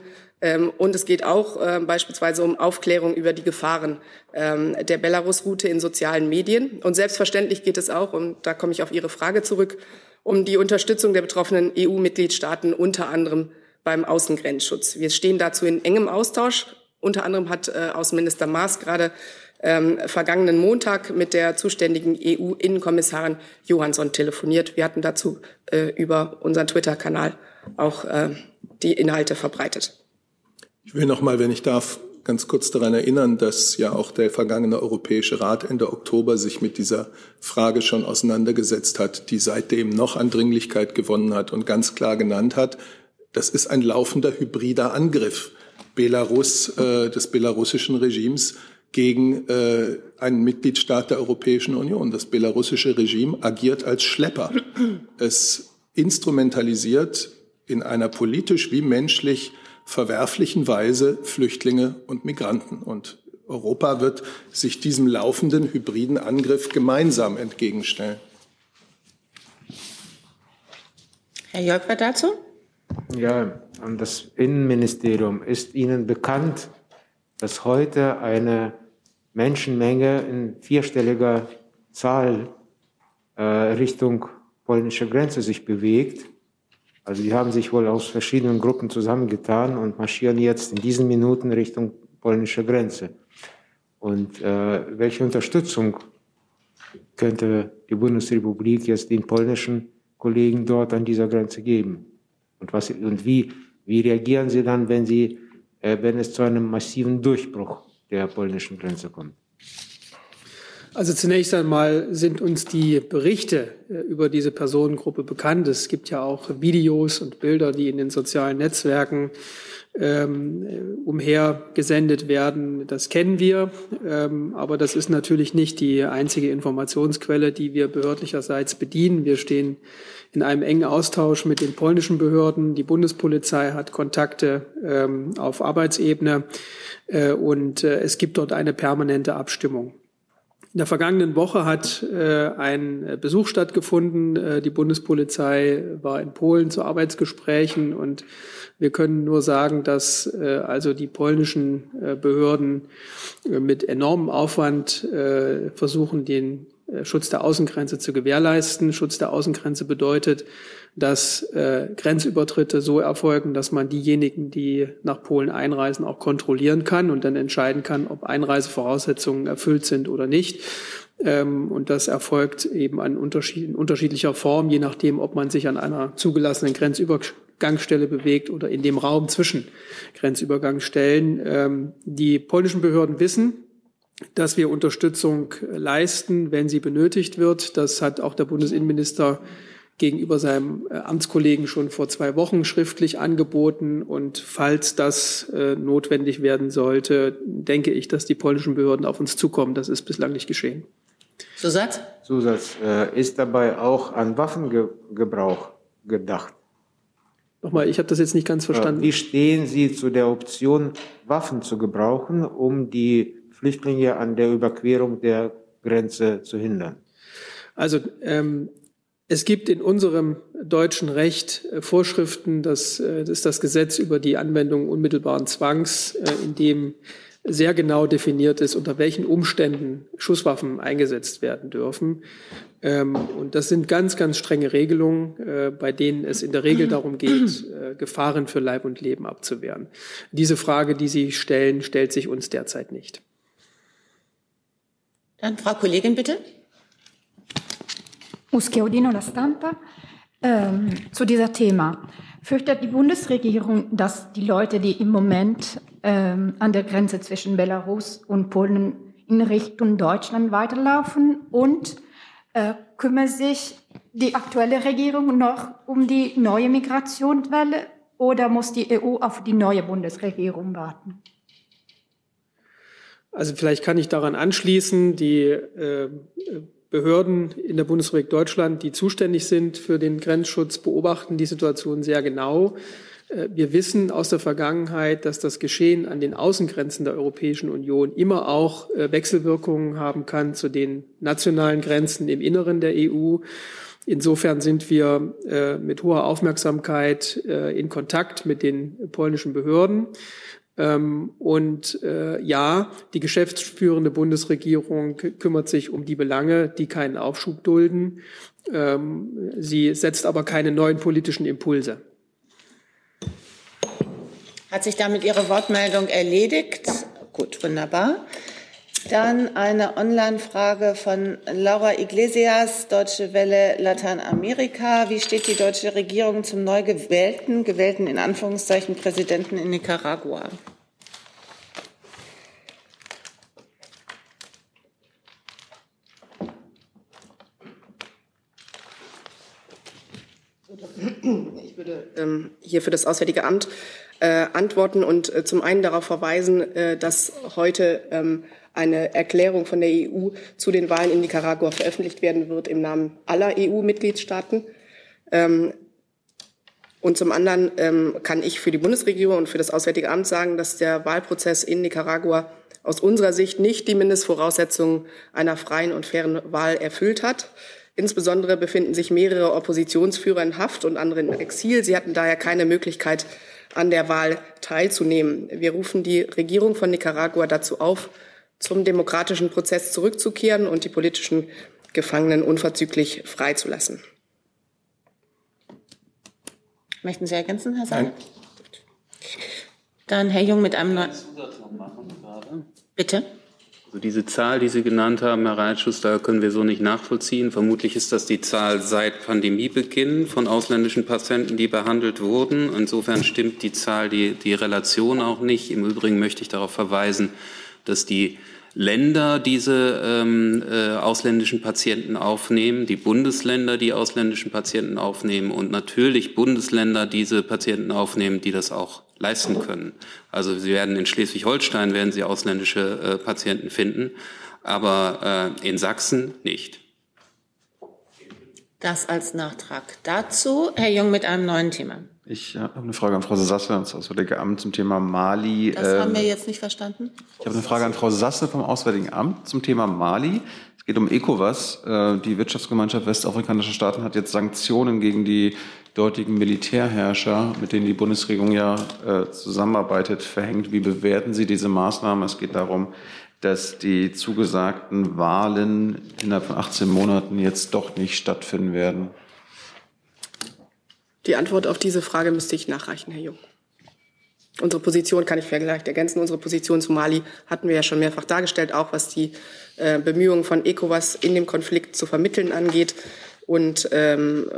Und es geht auch beispielsweise um Aufklärung über die Gefahren der Belarus-Route in sozialen Medien. Und selbstverständlich geht es auch, und da komme ich auf Ihre Frage zurück, um die Unterstützung der betroffenen EU-Mitgliedstaaten unter anderem beim Außengrenzschutz. Wir stehen dazu in engem Austausch. Unter anderem hat äh, Außenminister Maas gerade ähm, vergangenen Montag mit der zuständigen EU-Innenkommissarin Johansson telefoniert. Wir hatten dazu äh, über unseren Twitter-Kanal auch äh, die Inhalte verbreitet. Ich will noch mal, wenn ich darf, ganz kurz daran erinnern, dass ja auch der vergangene Europäische Rat Ende Oktober sich mit dieser Frage schon auseinandergesetzt hat, die seitdem noch an Dringlichkeit gewonnen hat und ganz klar genannt hat, das ist ein laufender hybrider Angriff Belarus, äh, des belarussischen Regimes gegen äh, einen Mitgliedstaat der Europäischen Union. Das belarussische Regime agiert als Schlepper. Es instrumentalisiert in einer politisch wie menschlich verwerflichen Weise Flüchtlinge und Migranten. Und Europa wird sich diesem laufenden hybriden Angriff gemeinsam entgegenstellen. Herr Jörg, dazu? Ja, und das Innenministerium, ist Ihnen bekannt, dass heute eine Menschenmenge in vierstelliger Zahl äh, Richtung polnische Grenze sich bewegt? Also die haben sich wohl aus verschiedenen Gruppen zusammengetan und marschieren jetzt in diesen Minuten Richtung polnische Grenze. Und äh, welche Unterstützung könnte die Bundesrepublik jetzt den polnischen Kollegen dort an dieser Grenze geben? Und, was, und wie, wie reagieren Sie dann, wenn, Sie, äh, wenn es zu einem massiven Durchbruch der polnischen Grenze kommt? Also zunächst einmal sind uns die Berichte äh, über diese Personengruppe bekannt. Es gibt ja auch Videos und Bilder, die in den sozialen Netzwerken ähm, umhergesendet werden. Das kennen wir, ähm, aber das ist natürlich nicht die einzige Informationsquelle, die wir behördlicherseits bedienen. Wir stehen in einem engen Austausch mit den polnischen Behörden. Die Bundespolizei hat Kontakte ähm, auf Arbeitsebene äh, und äh, es gibt dort eine permanente Abstimmung. In der vergangenen Woche hat äh, ein Besuch stattgefunden. Äh, die Bundespolizei war in Polen zu Arbeitsgesprächen und wir können nur sagen, dass äh, also die polnischen äh, Behörden äh, mit enormem Aufwand äh, versuchen, den Schutz der Außengrenze zu gewährleisten. Schutz der Außengrenze bedeutet, dass äh, Grenzübertritte so erfolgen, dass man diejenigen, die nach Polen einreisen, auch kontrollieren kann und dann entscheiden kann, ob Einreisevoraussetzungen erfüllt sind oder nicht. Ähm, und das erfolgt eben an unterschied in unterschiedlicher Form, je nachdem, ob man sich an einer zugelassenen Grenzübergangsstelle bewegt oder in dem Raum zwischen Grenzübergangsstellen. Ähm, die polnischen Behörden wissen, dass wir Unterstützung leisten, wenn sie benötigt wird. Das hat auch der Bundesinnenminister gegenüber seinem äh, Amtskollegen schon vor zwei Wochen schriftlich angeboten. Und falls das äh, notwendig werden sollte, denke ich, dass die polnischen Behörden auf uns zukommen. Das ist bislang nicht geschehen. Zusatz? Zusatz. Äh, ist dabei auch an Waffengebrauch gedacht? Nochmal, ich habe das jetzt nicht ganz verstanden. Wie stehen Sie zu der Option, Waffen zu gebrauchen, um die Flüchtlinge an der Überquerung der Grenze zu hindern? Also ähm, es gibt in unserem deutschen Recht äh, Vorschriften, das, äh, das ist das Gesetz über die Anwendung unmittelbaren Zwangs, äh, in dem sehr genau definiert ist, unter welchen Umständen Schusswaffen eingesetzt werden dürfen. Ähm, und das sind ganz, ganz strenge Regelungen, bei denen es in der Regel darum geht, Gefahren für Leib und Leben abzuwehren. Diese Frage, die Sie stellen, stellt sich uns derzeit nicht. Dann Frau Kollegin, bitte. Muschiodino La Stampa. Ähm, zu dieser Thema. Fürchtet die Bundesregierung, dass die Leute, die im Moment ähm, an der Grenze zwischen Belarus und Polen in Richtung Deutschland weiterlaufen? Und äh, kümmert sich die aktuelle Regierung noch um die neue Migrationswelle oder muss die EU auf die neue Bundesregierung warten? Also vielleicht kann ich daran anschließen, die äh, Behörden in der Bundesrepublik Deutschland, die zuständig sind für den Grenzschutz, beobachten die Situation sehr genau. Äh, wir wissen aus der Vergangenheit, dass das Geschehen an den Außengrenzen der Europäischen Union immer auch äh, Wechselwirkungen haben kann zu den nationalen Grenzen im Inneren der EU. Insofern sind wir mit hoher Aufmerksamkeit in Kontakt mit den polnischen Behörden. Ähm, und ja, die geschäftsführende Bundesregierung kümmert sich um die Belange, die keinen Aufschub dulden. Ähm, sie setzt aber keine neuen politischen Impulse. Hat sich damit Ihre Wortmeldung erledigt? Gut, wunderbar. Dann eine Online-Frage von Laura Iglesias, Deutsche Welle Lateinamerika. Wie steht die deutsche Regierung zum neu gewählten, gewählten in Anführungszeichen Präsidenten in Nicaragua? Ich würde ähm, hier für das Auswärtige Amt äh, antworten und äh, zum einen darauf verweisen, äh, dass heute ähm, eine Erklärung von der EU zu den Wahlen in Nicaragua veröffentlicht werden wird im Namen aller EU-Mitgliedstaaten. Ähm, und zum anderen ähm, kann ich für die Bundesregierung und für das Auswärtige Amt sagen, dass der Wahlprozess in Nicaragua aus unserer Sicht nicht die Mindestvoraussetzungen einer freien und fairen Wahl erfüllt hat. Insbesondere befinden sich mehrere Oppositionsführer in Haft und andere in Exil. Sie hatten daher keine Möglichkeit, an der Wahl teilzunehmen. Wir rufen die Regierung von Nicaragua dazu auf, zum demokratischen Prozess zurückzukehren und die politischen Gefangenen unverzüglich freizulassen. Möchten Sie ergänzen, Herr Sahne? Dann Herr Jung mit einem neuen. Bitte. Also diese Zahl, die Sie genannt haben, Herr Reitschuster, können wir so nicht nachvollziehen. Vermutlich ist das die Zahl seit Pandemiebeginn von ausländischen Patienten, die behandelt wurden. Insofern stimmt die Zahl, die, die Relation auch nicht. Im Übrigen möchte ich darauf verweisen, dass die Länder diese ähm, äh, ausländischen Patienten aufnehmen, die Bundesländer die ausländischen Patienten aufnehmen und natürlich Bundesländer diese Patienten aufnehmen, die das auch leisten können. Also Sie werden in Schleswig-Holstein werden Sie ausländische äh, Patienten finden, aber äh, in Sachsen nicht. Das als Nachtrag dazu. Herr Jung mit einem neuen Thema. Ich habe eine Frage an Frau Sasse ans Auswärtige Amt zum Thema Mali. Das haben wir ähm, jetzt nicht verstanden. Ich habe eine Frage an Frau Sasse vom Auswärtigen Amt zum Thema Mali. Es geht um ECOWAS. Äh, die Wirtschaftsgemeinschaft westafrikanischer Staaten hat jetzt Sanktionen gegen die dortigen Militärherrscher, mit denen die Bundesregierung ja äh, zusammenarbeitet, verhängt. Wie bewerten Sie diese Maßnahmen? Es geht darum, dass die zugesagten Wahlen innerhalb von 18 Monaten jetzt doch nicht stattfinden werden. Die Antwort auf diese Frage müsste ich nachreichen, Herr Jung. Unsere Position kann ich vielleicht ergänzen. Unsere Position zu Mali hatten wir ja schon mehrfach dargestellt, auch was die äh, Bemühungen von ECOWAS in dem Konflikt zu vermitteln angeht. Und ähm,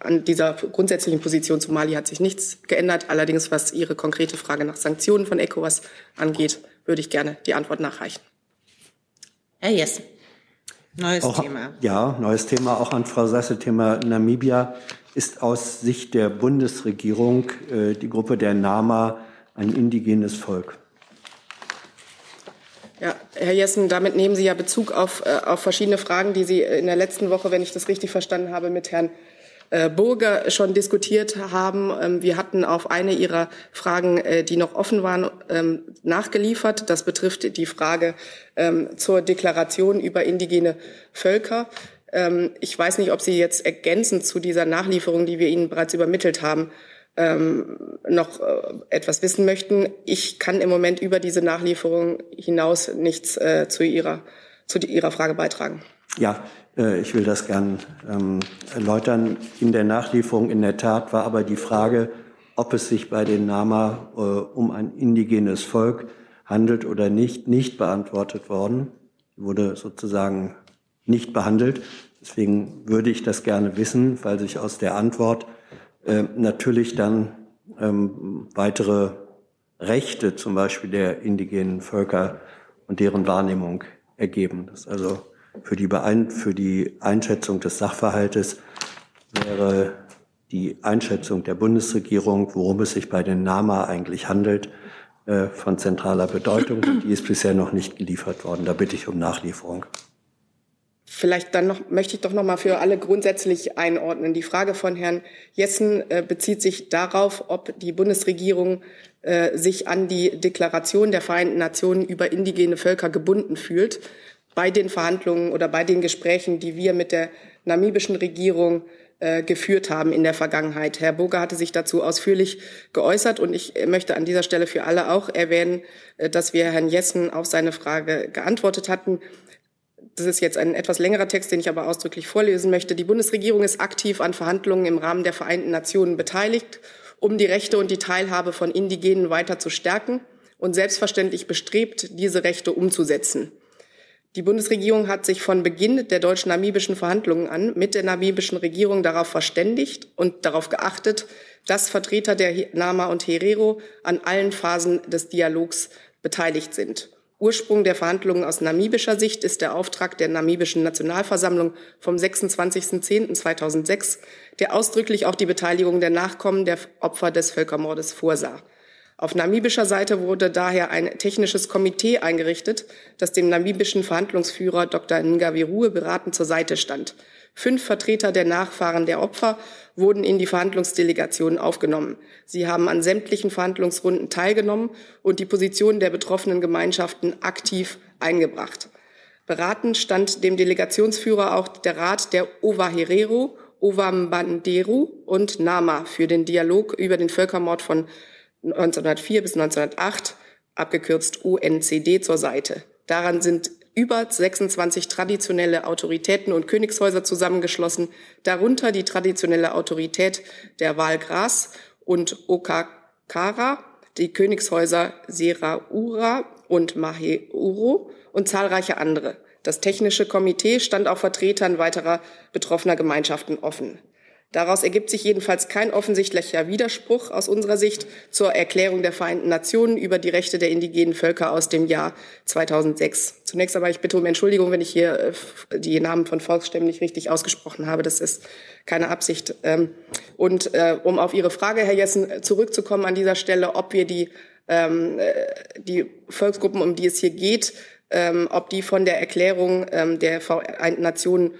an dieser grundsätzlichen Position zu Mali hat sich nichts geändert. Allerdings, was Ihre konkrete Frage nach Sanktionen von ECOWAS angeht, würde ich gerne die Antwort nachreichen. Herr Jessen. Neues auch, Thema. Ja, neues Thema, auch an Frau Sasse, Thema Namibia. Ist aus Sicht der Bundesregierung äh, die Gruppe der Nama ein indigenes Volk? Ja, Herr Jessen, damit nehmen Sie ja Bezug auf, äh, auf verschiedene Fragen, die Sie in der letzten Woche, wenn ich das richtig verstanden habe, mit Herrn äh, Burger schon diskutiert haben. Ähm, wir hatten auf eine Ihrer Fragen, äh, die noch offen waren, ähm, nachgeliefert. Das betrifft die Frage ähm, zur Deklaration über indigene Völker. Ich weiß nicht, ob Sie jetzt ergänzend zu dieser Nachlieferung, die wir Ihnen bereits übermittelt haben, ähm, noch äh, etwas wissen möchten. Ich kann im Moment über diese Nachlieferung hinaus nichts äh, zu, ihrer, zu Ihrer Frage beitragen. Ja, äh, ich will das gern ähm, erläutern. In der Nachlieferung in der Tat war aber die Frage, ob es sich bei den Nama äh, um ein indigenes Volk handelt oder nicht, nicht beantwortet worden. Wurde sozusagen nicht behandelt. Deswegen würde ich das gerne wissen, weil sich aus der Antwort äh, natürlich dann ähm, weitere Rechte, zum Beispiel der indigenen Völker und deren Wahrnehmung ergeben. Das also für die, Beein für die Einschätzung des Sachverhaltes wäre die Einschätzung der Bundesregierung, worum es sich bei den NAMA eigentlich handelt, äh, von zentraler Bedeutung. Die ist bisher noch nicht geliefert worden. Da bitte ich um Nachlieferung. Vielleicht dann noch, möchte ich doch noch mal für alle grundsätzlich einordnen. Die Frage von Herrn Jessen äh, bezieht sich darauf, ob die Bundesregierung äh, sich an die Deklaration der Vereinten Nationen über indigene Völker gebunden fühlt bei den Verhandlungen oder bei den Gesprächen, die wir mit der namibischen Regierung äh, geführt haben in der Vergangenheit. Herr Boger hatte sich dazu ausführlich geäußert und ich möchte an dieser Stelle für alle auch erwähnen, äh, dass wir Herrn Jessen auf seine Frage geantwortet hatten. Das ist jetzt ein etwas längerer Text, den ich aber ausdrücklich vorlesen möchte. Die Bundesregierung ist aktiv an Verhandlungen im Rahmen der Vereinten Nationen beteiligt, um die Rechte und die Teilhabe von Indigenen weiter zu stärken und selbstverständlich bestrebt, diese Rechte umzusetzen. Die Bundesregierung hat sich von Beginn der deutsch-namibischen Verhandlungen an mit der namibischen Regierung darauf verständigt und darauf geachtet, dass Vertreter der Nama und Herero an allen Phasen des Dialogs beteiligt sind. Ursprung der Verhandlungen aus namibischer Sicht ist der Auftrag der namibischen Nationalversammlung vom 26.10.2006, der ausdrücklich auch die Beteiligung der Nachkommen der Opfer des Völkermordes vorsah. Auf namibischer Seite wurde daher ein technisches Komitee eingerichtet, das dem namibischen Verhandlungsführer Dr. Ngavirue beratend zur Seite stand. Fünf Vertreter der Nachfahren der Opfer wurden in die Verhandlungsdelegation aufgenommen. Sie haben an sämtlichen Verhandlungsrunden teilgenommen und die Position der betroffenen Gemeinschaften aktiv eingebracht. Beratend stand dem Delegationsführer auch der Rat der Ova Herero, Ova Mbanderu und Nama für den Dialog über den Völkermord von 1904 bis 1908, abgekürzt UNCD, zur Seite. Daran sind über 26 traditionelle Autoritäten und Königshäuser zusammengeschlossen, darunter die traditionelle Autorität der Walgras und Okakara, die Königshäuser Seraura und Maheuro und zahlreiche andere. Das technische Komitee stand auch Vertretern weiterer betroffener Gemeinschaften offen. Daraus ergibt sich jedenfalls kein offensichtlicher Widerspruch aus unserer Sicht zur Erklärung der Vereinten Nationen über die Rechte der indigenen Völker aus dem Jahr 2006. Zunächst aber ich bitte um Entschuldigung, wenn ich hier äh, die Namen von Volksstämmen nicht richtig ausgesprochen habe. Das ist keine Absicht. Ähm, und äh, um auf Ihre Frage, Herr Jessen, zurückzukommen an dieser Stelle, ob wir die, ähm, äh, die Volksgruppen, um die es hier geht, ähm, ob die von der Erklärung der Vereinten Nationen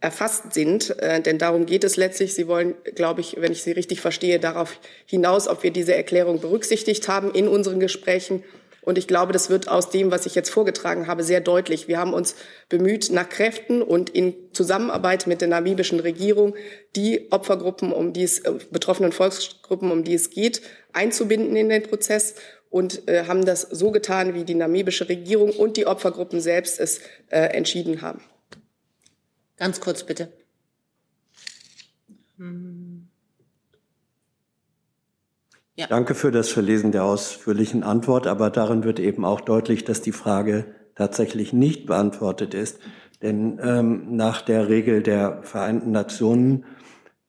erfasst sind. Äh, denn darum geht es letztlich. Sie wollen, glaube ich, wenn ich Sie richtig verstehe, darauf hinaus, ob wir diese Erklärung berücksichtigt haben in unseren Gesprächen. Und ich glaube, das wird aus dem, was ich jetzt vorgetragen habe, sehr deutlich. Wir haben uns bemüht, nach Kräften und in Zusammenarbeit mit der namibischen Regierung die Opfergruppen, um die es, äh, betroffenen Volksgruppen, um die es geht, einzubinden in den Prozess und äh, haben das so getan, wie die namibische Regierung und die Opfergruppen selbst es äh, entschieden haben. Ganz kurz bitte. Ja. Danke für das Verlesen der ausführlichen Antwort, aber darin wird eben auch deutlich, dass die Frage tatsächlich nicht beantwortet ist. Denn ähm, nach der Regel der Vereinten Nationen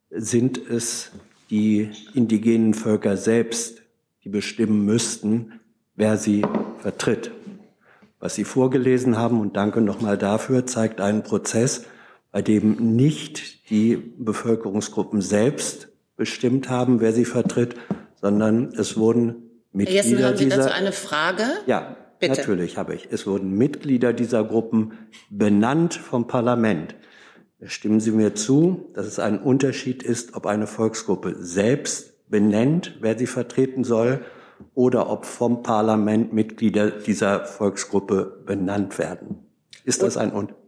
sind es die indigenen Völker selbst, die bestimmen müssten, wer sie vertritt. Was Sie vorgelesen haben, und danke nochmal dafür, zeigt einen Prozess, bei dem nicht die Bevölkerungsgruppen selbst bestimmt haben, wer sie vertritt, sondern es wurden Mitglieder Jessen, haben Sie dieser, dazu eine Frage? Ja, Bitte. natürlich habe ich. Es wurden Mitglieder dieser Gruppen benannt vom Parlament. Stimmen Sie mir zu, dass es ein Unterschied ist, ob eine Volksgruppe selbst benennt, wer sie vertreten soll, oder ob vom Parlament Mitglieder dieser Volksgruppe benannt werden. Ist das ein Unterschied?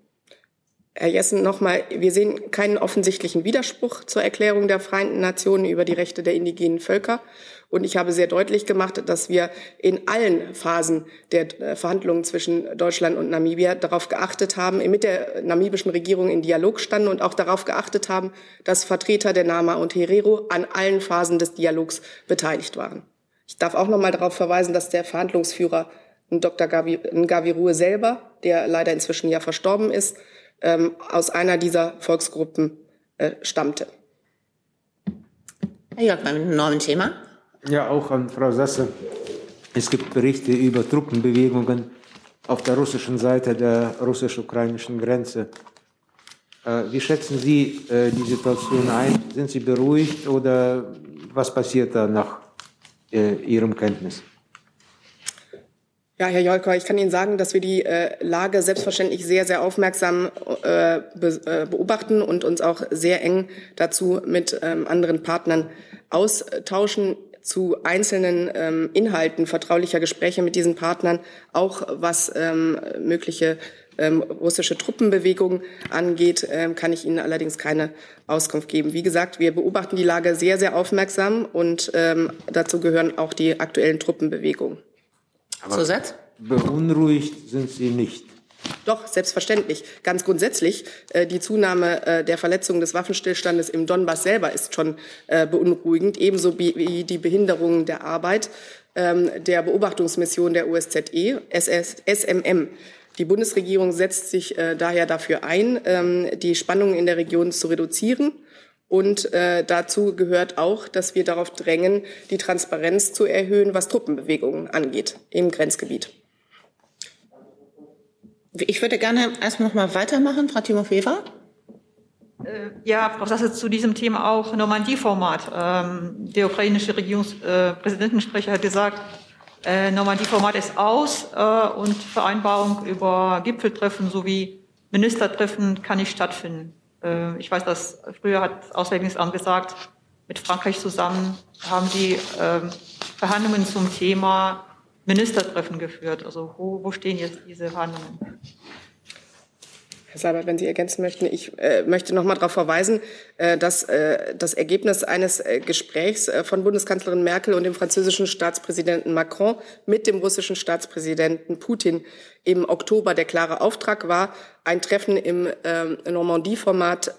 Herr Jessen, nochmal, wir sehen keinen offensichtlichen Widerspruch zur Erklärung der Vereinten Nationen über die Rechte der indigenen Völker. Und ich habe sehr deutlich gemacht, dass wir in allen Phasen der äh, Verhandlungen zwischen Deutschland und Namibia darauf geachtet haben, mit der namibischen Regierung in Dialog standen und auch darauf geachtet haben, dass Vertreter der Nama und Herero an allen Phasen des Dialogs beteiligt waren. Ich darf auch noch mal darauf verweisen, dass der Verhandlungsführer Dr. Ngavirue selber, der leider inzwischen ja verstorben ist, ähm, aus einer dieser Volksgruppen äh, stammte. Herr Jörg, beim neuen Thema. Ja, auch an Frau Sasse. Es gibt Berichte über Truppenbewegungen auf der russischen Seite der russisch-ukrainischen Grenze. Äh, wie schätzen Sie äh, die Situation ein? Sind Sie beruhigt oder was passiert da nach äh, Ihrem Kenntnis? Ja, Herr Jolker, ich kann Ihnen sagen, dass wir die äh, Lage selbstverständlich sehr, sehr aufmerksam äh, be äh, beobachten und uns auch sehr eng dazu mit ähm, anderen Partnern austauschen zu einzelnen ähm, Inhalten vertraulicher Gespräche mit diesen Partnern, auch was ähm, mögliche ähm, russische Truppenbewegungen angeht, ähm, kann ich Ihnen allerdings keine Auskunft geben. Wie gesagt, wir beobachten die Lage sehr, sehr aufmerksam und ähm, dazu gehören auch die aktuellen Truppenbewegungen. Aber Zusatz? Beunruhigt sind Sie nicht. Doch, selbstverständlich. Ganz grundsätzlich, äh, die Zunahme äh, der Verletzungen des Waffenstillstandes im Donbass selber ist schon äh, beunruhigend, ebenso wie die Behinderung der Arbeit ähm, der Beobachtungsmission der OSZE, SS, SMM. Die Bundesregierung setzt sich daher dafür ein, ähm, die Spannungen in der Region zu reduzieren. Und äh, dazu gehört auch, dass wir darauf drängen, die Transparenz zu erhöhen, was Truppenbewegungen angeht im Grenzgebiet. Ich würde gerne erst noch mal weitermachen, Frau Timofeva. Äh, ja, Frau Sasse, zu diesem Thema auch Normandie-Format. Ähm, der ukrainische Regierungspräsidentensprecher äh, hat gesagt, äh, Normandie-Format ist aus äh, und Vereinbarung über Gipfeltreffen sowie Ministertreffen kann nicht stattfinden. Äh, ich weiß, dass früher hat Auswärtiges Amt gesagt, mit Frankreich zusammen haben sie äh, Verhandlungen zum Thema Ministertreffen geführt. Also wo, wo stehen jetzt diese Verhandlungen? Herr Seibert, wenn Sie ergänzen möchten, ich äh, möchte noch mal darauf verweisen, äh, dass äh, das Ergebnis eines äh, Gesprächs äh, von Bundeskanzlerin Merkel und dem französischen Staatspräsidenten Macron mit dem russischen Staatspräsidenten Putin im Oktober der klare Auftrag war, ein Treffen im ähm, Normandie-Format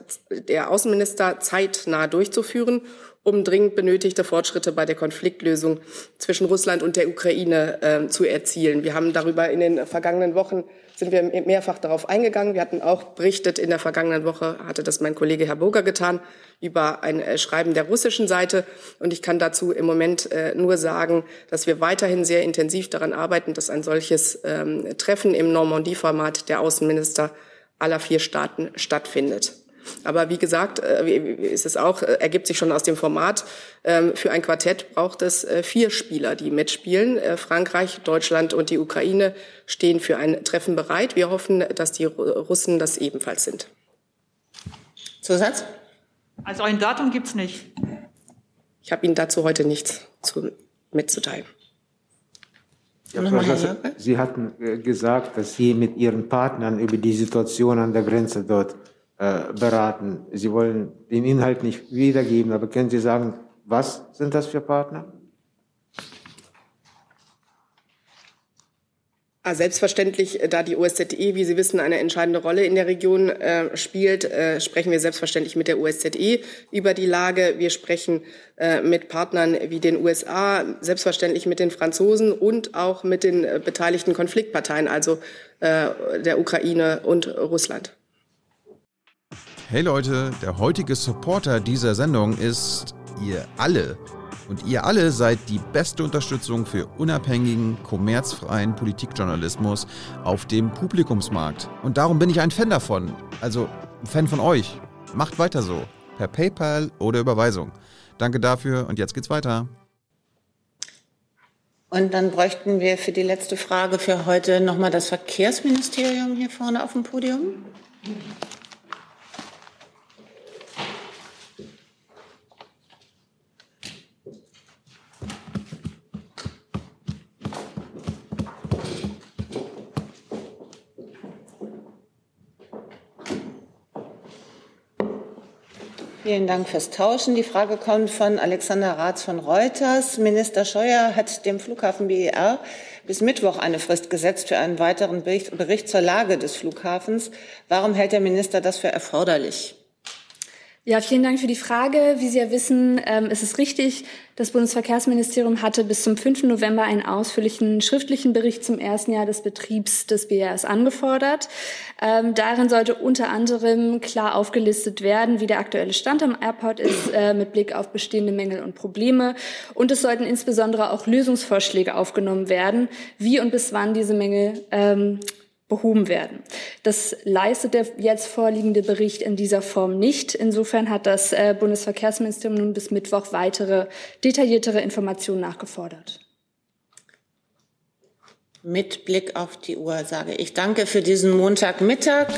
der Außenminister zeitnah durchzuführen um dringend benötigte Fortschritte bei der Konfliktlösung zwischen Russland und der Ukraine äh, zu erzielen. Wir haben darüber in den vergangenen Wochen sind wir mehrfach darauf eingegangen. Wir hatten auch berichtet in der vergangenen Woche, hatte das mein Kollege Herr Burger getan, über ein äh, Schreiben der russischen Seite. Und ich kann dazu im Moment äh, nur sagen, dass wir weiterhin sehr intensiv daran arbeiten, dass ein solches ähm, Treffen im Normandie-Format der Außenminister aller vier Staaten stattfindet. Aber wie gesagt, äh, ist es auch, äh, ergibt sich schon aus dem Format, ähm, für ein Quartett braucht es äh, vier Spieler, die mitspielen. Frankreich, Deutschland und die Ukraine stehen für ein Treffen bereit. Wir hoffen, dass die Russen das ebenfalls sind. Zusatz? Also ein Datum gibt es nicht. Ich habe Ihnen dazu heute nichts zu, mitzuteilen. Ja, Professor, Sie hatten gesagt, dass Sie mit Ihren Partnern über die Situation an der Grenze dort äh, beraten. Sie wollen den Inhalt nicht wiedergeben, aber können Sie sagen, was sind das für Partner? Ah, selbstverständlich, äh, da die OSZE, wie Sie wissen, eine entscheidende Rolle in der Region äh, spielt, äh, sprechen wir selbstverständlich mit der OSZE über die Lage. Wir sprechen äh, mit Partnern wie den USA, selbstverständlich mit den Franzosen und auch mit den äh, beteiligten Konfliktparteien, also der Ukraine und Russland. Hey Leute, der heutige Supporter dieser Sendung ist ihr alle. Und ihr alle seid die beste Unterstützung für unabhängigen, kommerzfreien Politikjournalismus auf dem Publikumsmarkt. Und darum bin ich ein Fan davon. Also ein Fan von euch. Macht weiter so. Per PayPal oder Überweisung. Danke dafür und jetzt geht's weiter. Und dann bräuchten wir für die letzte Frage für heute nochmal das Verkehrsministerium hier vorne auf dem Podium. Vielen Dank fürs Tauschen. Die Frage kommt von Alexander Ratz von Reuters. Minister Scheuer hat dem Flughafen BER bis Mittwoch eine Frist gesetzt für einen weiteren Bericht zur Lage des Flughafens. Warum hält der Minister das für erforderlich? Ja, vielen Dank für die Frage. Wie Sie ja wissen, ähm, ist es richtig, das Bundesverkehrsministerium hatte bis zum 5. November einen ausführlichen schriftlichen Bericht zum ersten Jahr des Betriebs des BRS angefordert. Ähm, darin sollte unter anderem klar aufgelistet werden, wie der aktuelle Stand am Airport ist, äh, mit Blick auf bestehende Mängel und Probleme. Und es sollten insbesondere auch Lösungsvorschläge aufgenommen werden, wie und bis wann diese Mängel ähm, behoben werden. Das leistet der jetzt vorliegende Bericht in dieser Form nicht. Insofern hat das äh, Bundesverkehrsministerium nun bis Mittwoch weitere detailliertere Informationen nachgefordert. Mit Blick auf die Uhr sage ich danke für diesen Montagmittag.